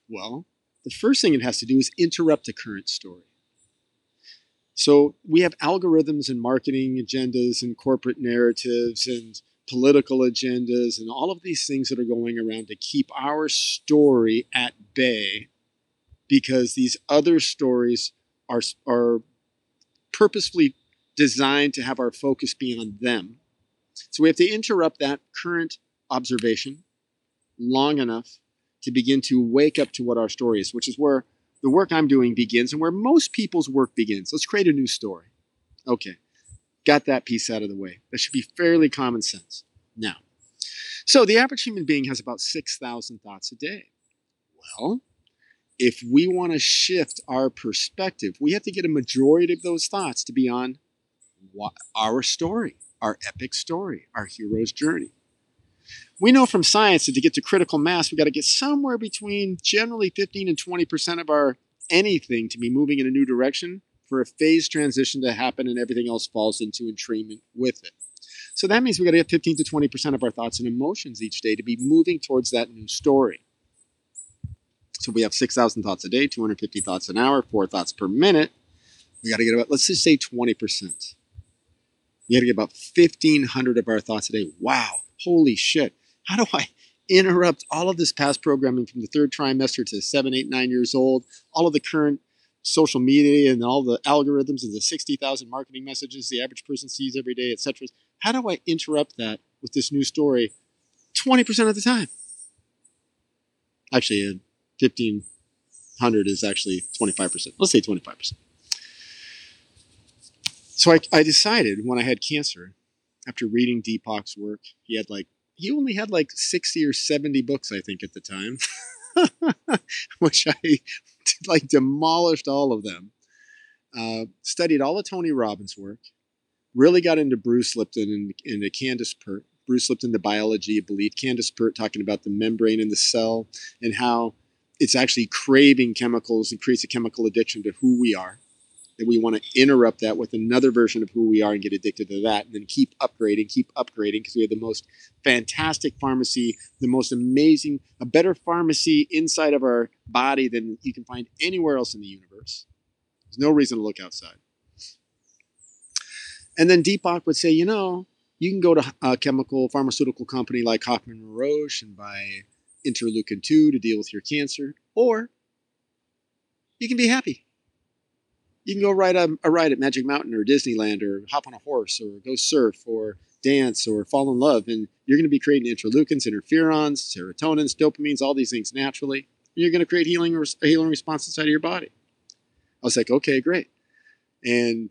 C: Well, the first thing it has to do is interrupt the current story. So we have algorithms and marketing agendas and corporate narratives and political agendas and all of these things that are going around to keep our story at bay because these other stories are, are purposefully designed to have our focus be on them. So we have to interrupt that current observation long enough to begin to wake up to what our story is, which is where the work I'm doing begins and where most people's work begins. Let's create a new story. Okay, got that piece out of the way. That should be fairly common sense. Now, so the average human being has about 6,000 thoughts a day. Well, if we want to shift our perspective, we have to get a majority of those thoughts to be on our story, our epic story, our hero's journey. We know from science that to get to critical mass, we got to get somewhere between generally 15 and 20% of our anything to be moving in a new direction for a phase transition to happen and everything else falls into entrainment with it. So that means we got to get 15 to 20% of our thoughts and emotions each day to be moving towards that new story. So we have 6,000 thoughts a day, 250 thoughts an hour, four thoughts per minute. We got to get about, let's just say 20%. We got to get about 1,500 of our thoughts a day. Wow holy shit, how do I (laughs) interrupt all of this past programming from the third trimester to seven, eight, nine years old, all of the current social media and all the algorithms and the 60,000 marketing messages the average person sees every day, etc. How do I interrupt that with this new story 20% of the time? Actually, uh, 1500 is actually 25%. Let's say 25%. so I, I decided when I had cancer, after reading Deepak's work, he had like he only had like 60 or 70 books, I think, at the time, (laughs) which I like demolished all of them. Uh, studied all of Tony Robbins' work, really got into Bruce Lipton and into Candace Pert. Bruce Lipton, the biology of belief. Candace Pert talking about the membrane in the cell and how it's actually craving chemicals and creates a chemical addiction to who we are that we want to interrupt that with another version of who we are and get addicted to that and then keep upgrading keep upgrading because we have the most fantastic pharmacy the most amazing a better pharmacy inside of our body than you can find anywhere else in the universe. There's no reason to look outside. And then deepak would say you know you can go to a chemical pharmaceutical company like hoffman roche and buy interleukin 2 to deal with your cancer or you can be happy you can go ride a, a, ride at Magic Mountain or Disneyland or hop on a horse or go surf or dance or fall in love. And you're going to be creating interleukins, interferons, serotonins, dopamines, all these things naturally. And you're going to create healing, a healing response inside of your body. I was like, okay, great. And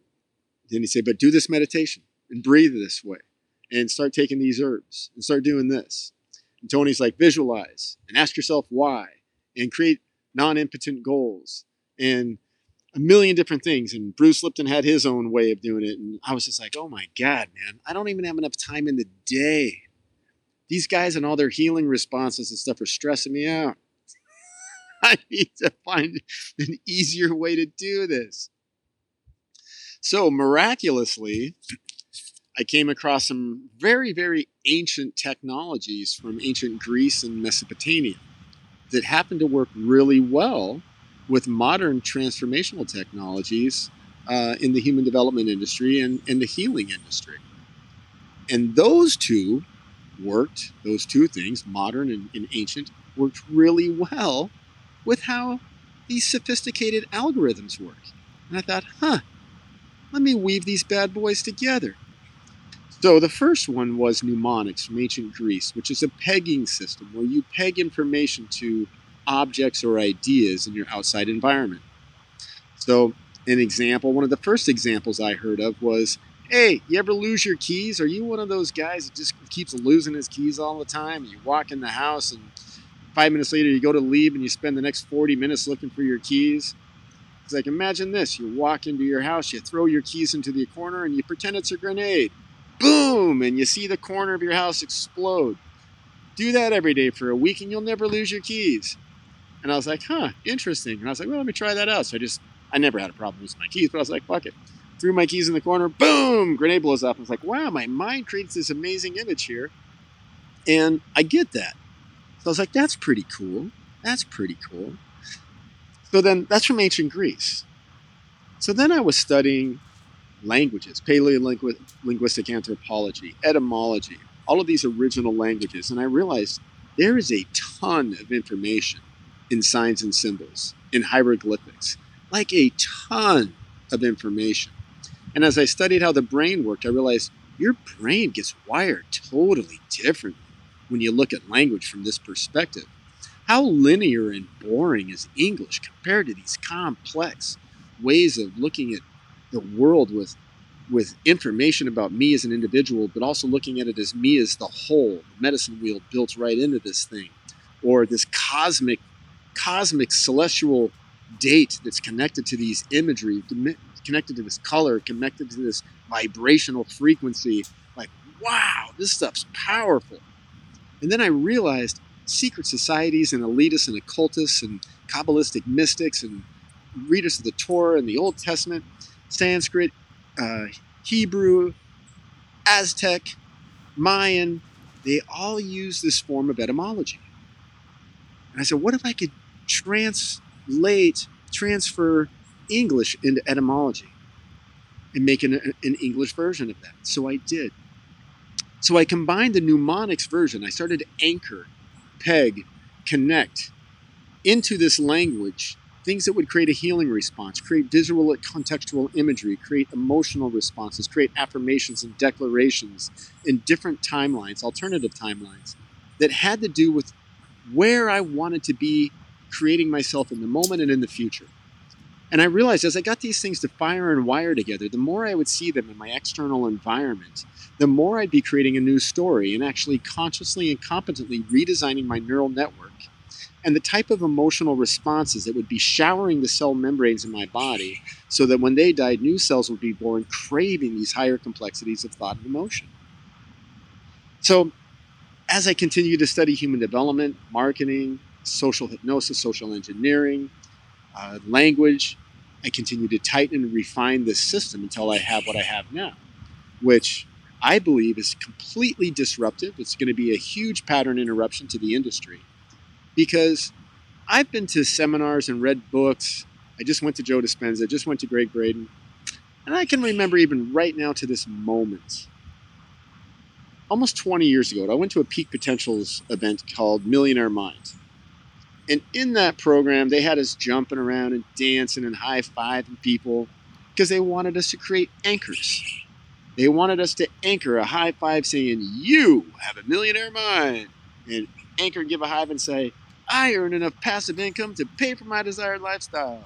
C: then he said, but do this meditation and breathe this way and start taking these herbs and start doing this. And Tony's like, visualize and ask yourself why and create non impotent goals and a million different things. And Bruce Lipton had his own way of doing it. And I was just like, oh my God, man, I don't even have enough time in the day. These guys and all their healing responses and stuff are stressing me out. (laughs) I need to find an easier way to do this. So miraculously, I came across some very, very ancient technologies from ancient Greece and Mesopotamia that happened to work really well with modern transformational technologies uh, in the human development industry and, and the healing industry. And those two worked, those two things, modern and, and ancient, worked really well with how these sophisticated algorithms work. And I thought, huh, let me weave these bad boys together. So the first one was mnemonics from ancient Greece, which is a pegging system where you peg information to objects or ideas in your outside environment. So, an example, one of the first examples I heard of was Hey, you ever lose your keys? Are you one of those guys that just keeps losing his keys all the time? You walk in the house and five minutes later you go to leave and you spend the next 40 minutes looking for your keys? It's like, imagine this you walk into your house, you throw your keys into the corner, and you pretend it's a grenade. Boom! And you see the corner of your house explode. Do that every day for a week and you'll never lose your keys. And I was like, huh, interesting. And I was like, well, let me try that out. So I just, I never had a problem losing my keys, but I was like, fuck it. Threw my keys in the corner, boom, grenade blows up. I was like, wow, my mind creates this amazing image here. And I get that. So I was like, that's pretty cool. That's pretty cool. So then that's from ancient Greece. So then I was studying languages, paleolinguistic anthropology, etymology, all of these original languages. And I realized there is a ton of information in signs and symbols, in hieroglyphics, like a ton of information. And as I studied how the brain worked, I realized your brain gets wired totally differently when you look at language from this perspective. How linear and boring is English compared to these complex ways of looking at the world with, with information about me as an individual, but also looking at it as me as the whole, the medicine wheel built right into this thing, or this cosmic cosmic celestial date that's connected to these imagery, connected to this color, connected to this vibrational frequency. Like, wow, this stuff's powerful. And then I realized secret societies and elitists and occultists and Kabbalistic mystics and readers of the Torah and the Old Testament, Sanskrit, uh, Hebrew, Aztec, Mayan, they all use this form of etymology. And I said, what if I could translate, transfer English into etymology and make an, an English version of that. So I did. So I combined the mnemonics version. I started to anchor, peg, connect into this language things that would create a healing response, create visual contextual imagery, create emotional responses, create affirmations and declarations in different timelines, alternative timelines that had to do with where I wanted to be creating myself in the moment and in the future. And I realized as I got these things to fire and wire together, the more I would see them in my external environment, the more I'd be creating a new story and actually consciously and competently redesigning my neural network and the type of emotional responses that would be showering the cell membranes in my body so that when they died, new cells would be born craving these higher complexities of thought and emotion. So, as I continue to study human development, marketing, social hypnosis, social engineering, uh, language, I continue to tighten and refine this system until I have what I have now, which I believe is completely disruptive. It's going to be a huge pattern interruption to the industry because I've been to seminars and read books. I just went to Joe Dispenza, I just went to Gregg Braden. And I can remember even right now to this moment, almost 20 years ago, I went to a Peak Potentials event called Millionaire Mind. And in that program, they had us jumping around and dancing and high fiving people because they wanted us to create anchors. They wanted us to anchor a high five saying, You have a millionaire mind. And anchor, give a high and say, I earn enough passive income to pay for my desired lifestyle.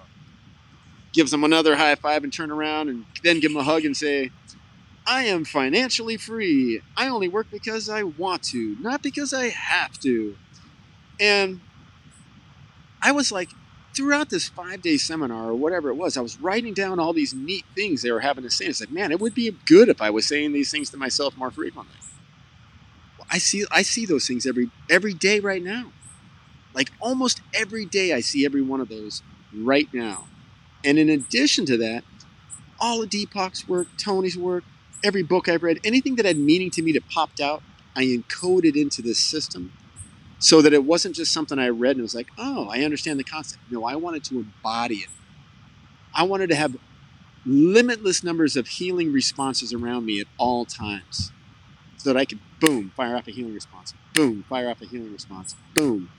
C: Gives them another high five and turn around and then give them a hug and say, I am financially free. I only work because I want to, not because I have to. And I was like, throughout this five day seminar or whatever it was, I was writing down all these neat things they were having to say. It's like, man, it would be good if I was saying these things to myself more frequently. I see I see those things every every day right now. Like almost every day, I see every one of those right now. And in addition to that, all of Deepak's work, Tony's work, every book I've read, anything that had meaning to me that popped out, I encoded into this system so that it wasn't just something I read and was like, oh, I understand the concept. No, I wanted to embody it. I wanted to have limitless numbers of healing responses around me at all times so that I could, boom, fire off a healing response, boom, fire off a healing response, boom,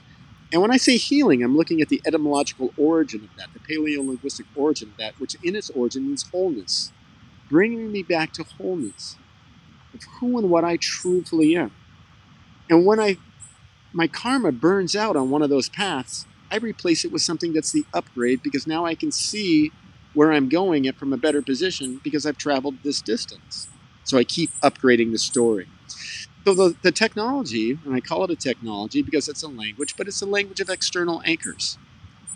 C: and when I say healing, I'm looking at the etymological origin of that, the paleolinguistic origin of that, which in its origin means wholeness, bringing me back to wholeness of who and what I truthfully am. And when I my karma burns out on one of those paths, I replace it with something that's the upgrade because now I can see where I'm going it from a better position because I've traveled this distance. So I keep upgrading the story. So the, the technology, and I call it a technology because it's a language, but it's a language of external anchors,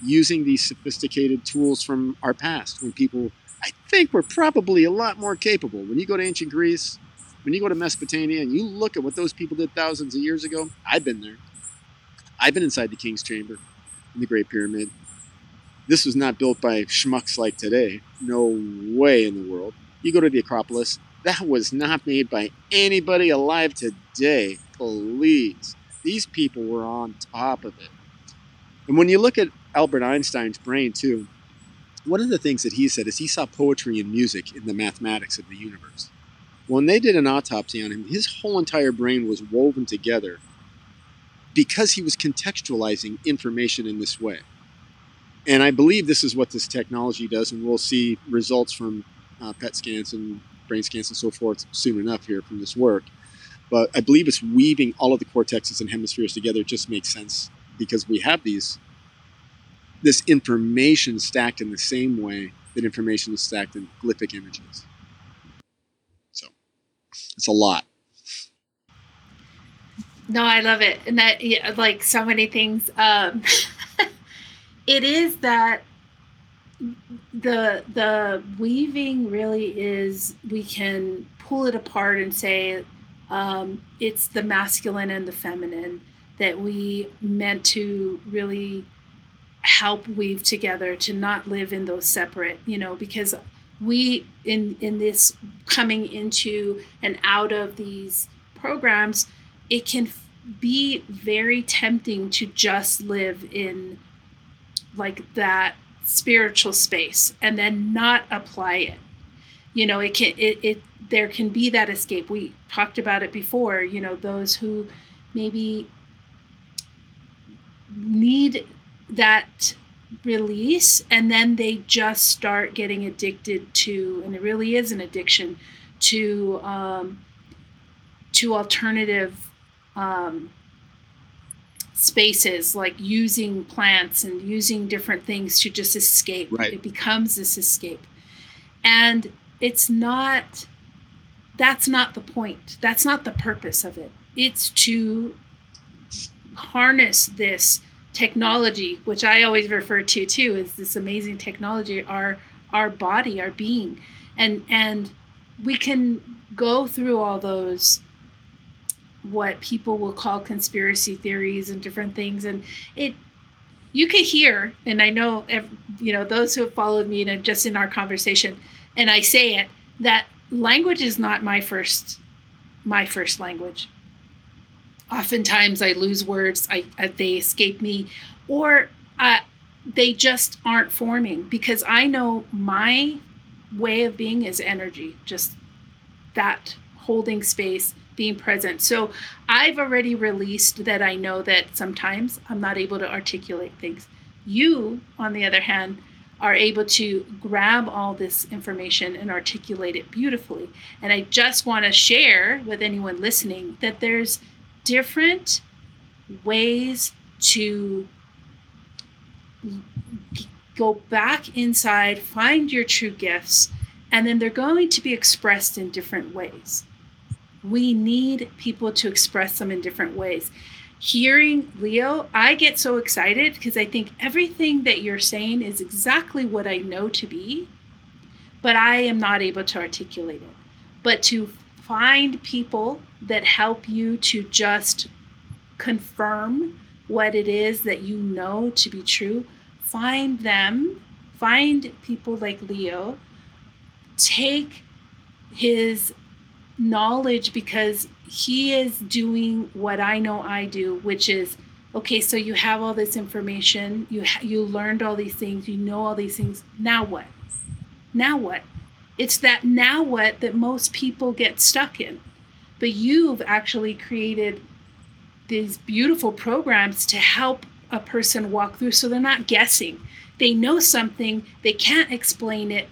C: using these sophisticated tools from our past when people, I think, were probably a lot more capable. When you go to ancient Greece, when you go to Mesopotamia, and you look at what those people did thousands of years ago, I've been there. I've been inside the King's Chamber in the Great Pyramid. This was not built by schmucks like today. No way in the world. You go to the Acropolis, that was not made by anybody alive today. Please. These people were on top of it. And when you look at Albert Einstein's brain, too, one of the things that he said is he saw poetry and music in the mathematics of the universe. When they did an autopsy on him, his whole entire brain was woven together because he was contextualizing information in this way. And I believe this is what this technology does, and we'll see results from uh, PET scans and brain scans and so forth soon enough here from this work. But I believe it's weaving all of the cortexes and hemispheres together just makes sense because we have these this information stacked in the same way that information is stacked in glyphic images. So it's a lot.
B: No, I love it, and that yeah, like so many things. Um, (laughs) it is that the the weaving really is we can pull it apart and say um, it's the masculine and the feminine that we meant to really help weave together to not live in those separate you know because we in in this coming into and out of these programs it can be very tempting to just live in like that spiritual space and then not apply it. You know it can it, it there can be that escape. We talked about it before you know those who maybe need that release and then they just start getting addicted to and it really is an addiction to um, to alternative um, spaces like using plants and using different things to just escape.
C: Right.
B: It becomes this escape. And it's not that's not the point. That's not the purpose of it. It's to harness this technology, which I always refer to too, is this amazing technology, our our body, our being. And and we can go through all those what people will call conspiracy theories and different things. And it you could hear and i know you know those who have followed me and just in our conversation and i say it that language is not my first my first language. Oftentimes i lose words i, I they escape me or uh, they just aren't forming because i know my way of being is energy just that holding space being present. So I've already released that I know that sometimes I'm not able to articulate things. You, on the other hand, are able to grab all this information and articulate it beautifully. And I just want to share with anyone listening that there's different ways to go back inside, find your true gifts, and then they're going to be expressed in different ways we need people to express them in different ways. Hearing Leo, I get so excited because I think everything that you're saying is exactly what I know to be, but I am not able to articulate it. But to find people that help you to just confirm what it is that you know to be true, find them, find people like Leo, take his knowledge because he is doing what I know I do, which is okay. So you have all this information, you you learned all these things, you know all these things. Now what? Now what? It's that now what that most people get stuck in. But you've actually created these beautiful programs to help a person walk through so they're not guessing. They know something, they can't explain it,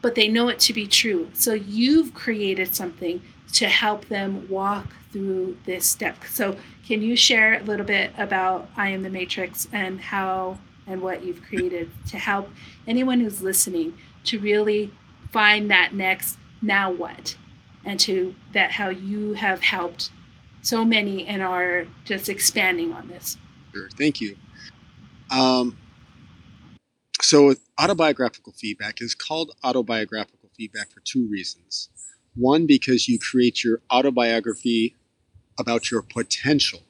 B: but they know it to be true. So you've created something to help them walk through this step. So can you share a little bit about I am the Matrix and how and what you've created to help anyone who's listening to really find that next now what and to that how you have helped so many and are just expanding on this.
C: Sure. Thank you. Um, so autobiographical feedback is called autobiographical feedback for two reasons. One, because you create your autobiography about your potential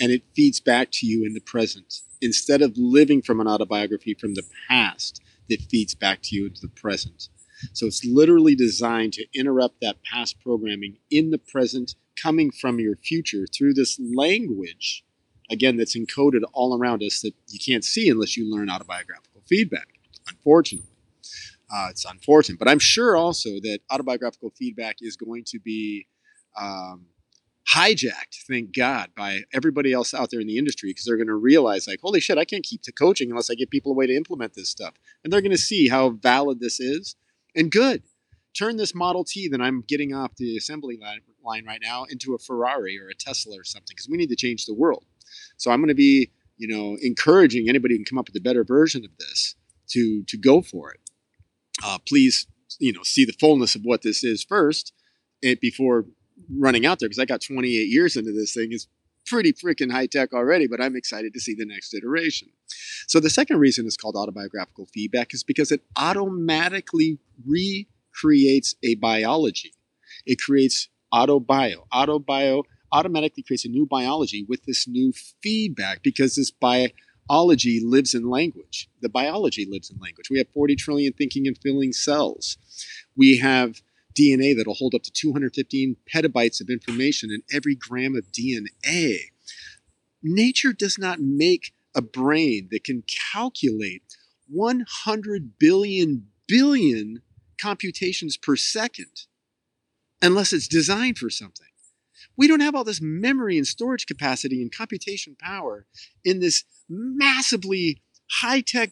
C: and it feeds back to you in the present instead of living from an autobiography from the past that feeds back to you into the present. So it's literally designed to interrupt that past programming in the present, coming from your future through this language, again, that's encoded all around us that you can't see unless you learn autobiographical feedback, unfortunately. Uh, it's unfortunate, but I'm sure also that autobiographical feedback is going to be um, hijacked, thank God, by everybody else out there in the industry because they're going to realize, like, holy shit, I can't keep to coaching unless I get people a way to implement this stuff. And they're going to see how valid this is. And good. Turn this Model T that I'm getting off the assembly line, line right now into a Ferrari or a Tesla or something because we need to change the world. So I'm going to be you know, encouraging anybody who can come up with a better version of this to to go for it. Uh, please, you know, see the fullness of what this is first, and before running out there, because I got 28 years into this thing. It's pretty freaking high tech already, but I'm excited to see the next iteration. So the second reason it's called autobiographical feedback is because it automatically recreates a biology. It creates autobio. Autobio automatically creates a new biology with this new feedback because this biology lives in language. The biology lives in language. We have 40 trillion thinking and feeling cells. We have DNA that'll hold up to 215 petabytes of information in every gram of DNA. Nature does not make a brain that can calculate 100 billion billion computations per second unless it's designed for something. We don't have all this memory and storage capacity and computation power in this massively high tech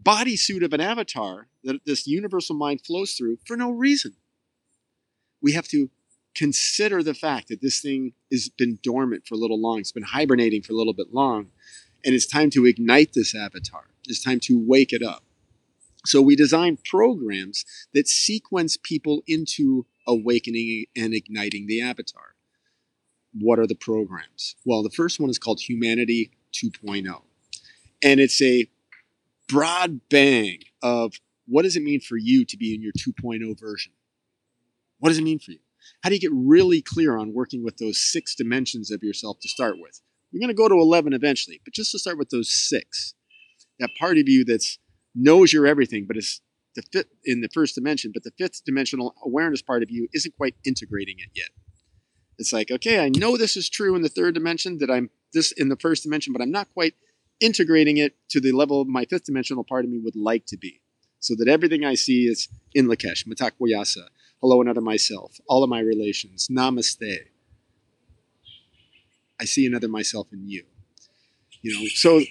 C: bodysuit of an avatar that this universal mind flows through for no reason. We have to consider the fact that this thing has been dormant for a little long, it's been hibernating for a little bit long, and it's time to ignite this avatar. It's time to wake it up. So we design programs that sequence people into awakening and igniting the avatar. What are the programs? Well, the first one is called Humanity 2.0. And it's a broad bang of what does it mean for you to be in your 2.0 version? What does it mean for you? How do you get really clear on working with those six dimensions of yourself to start with? You're going to go to 11 eventually, but just to start with those six, that part of you that's knows you're everything, but is the fifth in the first dimension, but the fifth dimensional awareness part of you isn't quite integrating it yet. It's like, okay, I know this is true in the third dimension, that I'm this in the first dimension, but I'm not quite integrating it to the level my fifth dimensional part of me would like to be. So that everything I see is in Lakesh, Mitakuye Oyasin, hello another myself, all of my relations, namaste. I see another myself in you. You know, so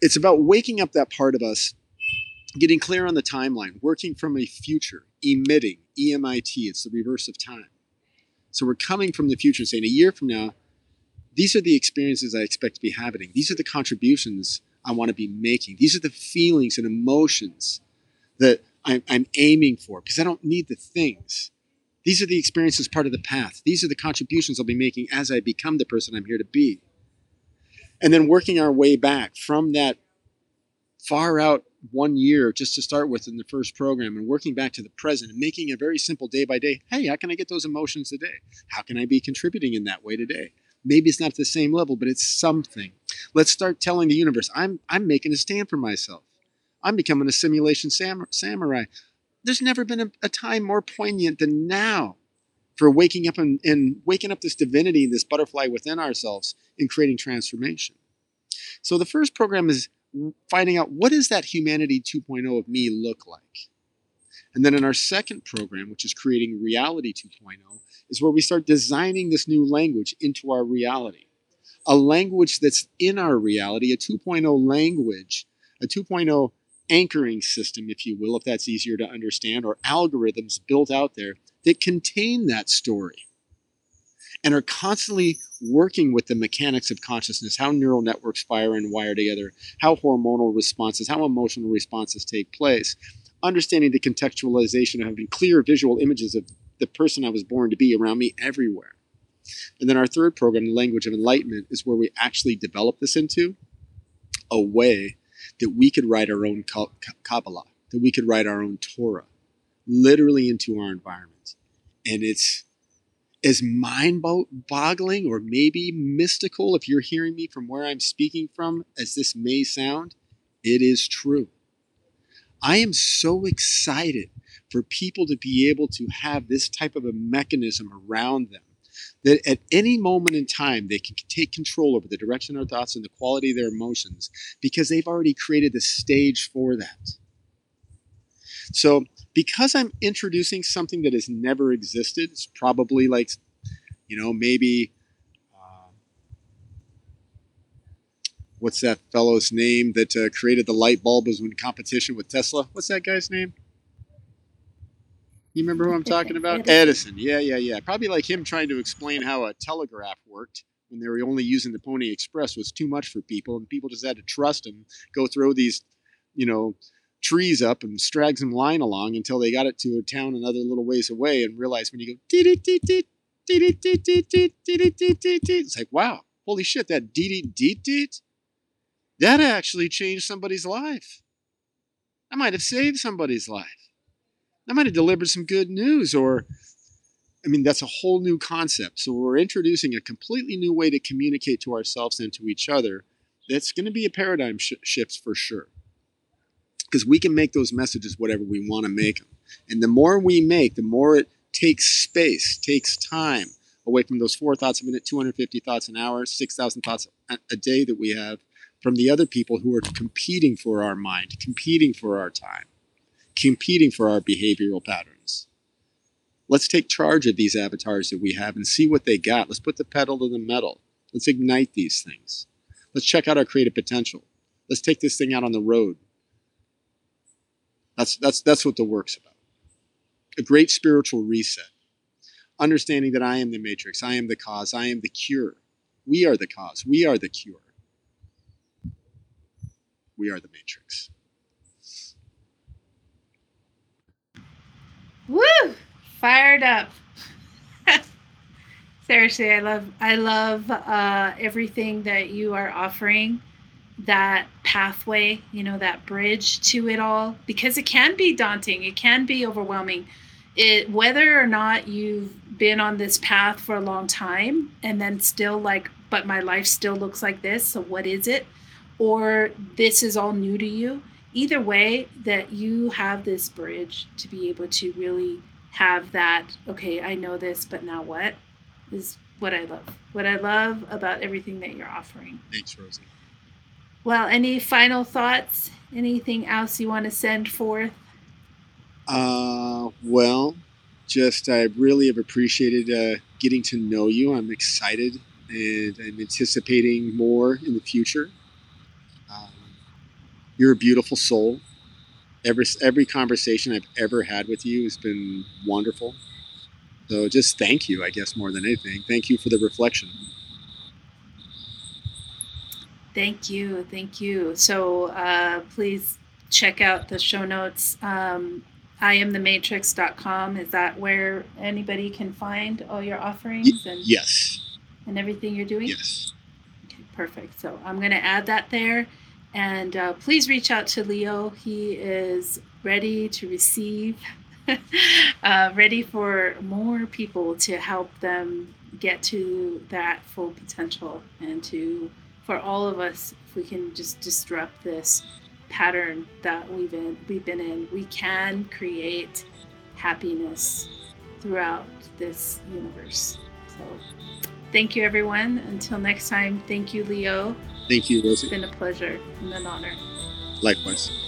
C: it's about waking up that part of us getting clear on the timeline, working from a future, emitting, EMIT, it's the reverse of time. So we're coming from the future saying a year from now, these are the experiences I expect to be having. These are the contributions I want to be making. These are the feelings and emotions that I'm, I'm aiming for because I don't need the things. These are the experiences part of the path. These are the contributions I'll be making as I become the person I'm here to be. And then working our way back from that far out one year just to start with in the first program and working back to the present and making a very simple day by day hey how can i get those emotions today? How can i be contributing in that way today? Maybe it's not the same level but it's something. Let's start telling the universe i'm i'm making a stand for myself. I'm becoming a simulation sam- samurai. There's never been a, a, time more poignant than now for waking up and, and waking up this divinity this butterfly within ourselves and creating transformation. So the first program is finding out what does that humanity 2.0 of me look like? And then in our second program which is creating reality 2.0 is where we start designing this new language into our reality. A language that's in our reality a 2.0 language a 2.0 anchoring system if you will if that's easier to understand or algorithms built out there that contain that story and are constantly working with the mechanics of consciousness, how neural networks fire and wire together, how hormonal responses, how emotional responses take place, understanding the contextualization of having clear visual images of the person I was born to be around me everywhere. And then our third program, the language of enlightenment, is where we actually develop this into a way that we could write our own Kabbalah, that we could write our own Torah, literally into our environment. And it's as mind boggling or maybe mystical, if you're hearing me from where I'm speaking from, as this may sound, it is true. I am so excited for people to be able to have this type of a mechanism around them that at any moment in time they can take control over the direction of their thoughts and the quality of their emotions because they've already created the stage for that. So because I'm introducing something that has never existed, it's probably like, you know, maybe uh, what's that fellow's name that uh, created the light bulb was in competition with Tesla? What's that guy's name? You remember who I'm talking about? Edison. Yeah, yeah, yeah. Probably like him trying to explain how a telegraph worked when they were only using the Pony Express was too much for people, and people just had to trust him, go throw these, you know, trees up and drag some line along until they got it to a town another little ways away and realized when you go it's like wow holy shit that deet deet deet that actually changed somebody's life that might have saved somebody's life that might have delivered some good news or i mean that's a whole new concept so we're introducing a completely new way to communicate to ourselves and to each other that's going to be a paradigm sh- shift for sure because we can make those messages whatever we want to make them. And the more we make, the more it takes space, takes time away from those four thoughts a minute, 250 thoughts an hour, 6,000 thoughts a day that we have from the other people who are competing for our mind, competing for our time, competing for our behavioral patterns. Let's take charge of these avatars that we have and see what they got. Let's put the pedal to the metal. Let's ignite these things. Let's check out our creative potential. Let's take this thing out on the road. That's, that's, that's what the work's about. A great spiritual reset. understanding that I am the matrix, I am the cause, I am the cure. We are the cause, we are the cure. We are the matrix.
B: Woo! Fired up. (laughs) Seriously, I love I love uh, everything that you are offering. That pathway, you know, that bridge to it all, because it can be daunting. It can be overwhelming. It whether or not you've been on this path for a long time, and then still like, but my life still looks like this. So what is it? Or this is all new to you. Either way, that you have this bridge to be able to really have that. Okay, I know this, but now what? is what I love. What I love about everything that you're offering.
C: Thanks, Rosie.
B: Well, any final thoughts? Anything else you want to send forth?
C: Uh, well, just I really have appreciated uh, getting to know you. I'm excited and I'm anticipating more in the future. Um, you're a beautiful soul. Every every conversation I've ever had with you has been wonderful. So just thank you, I guess, more than anything. Thank you for the reflection.
B: Thank you. Thank you. So uh, please check out the show notes. Um, IamTheMatrix.com. Is that where anybody can find all your offerings and
C: yes,
B: and everything you're doing?
C: yes.
B: Okay, perfect. So I'm going to add that there. And uh, please reach out to Leo. He is ready to receive (laughs) uh, ready for more people to help them get to that full potential and to for all of us if we can just disrupt this pattern that we've been we've been in we can create happiness throughout this universe so thank you everyone until next time thank you leo
C: Thank you, Rosie.
B: it's been a pleasure and an honor
C: Likewise.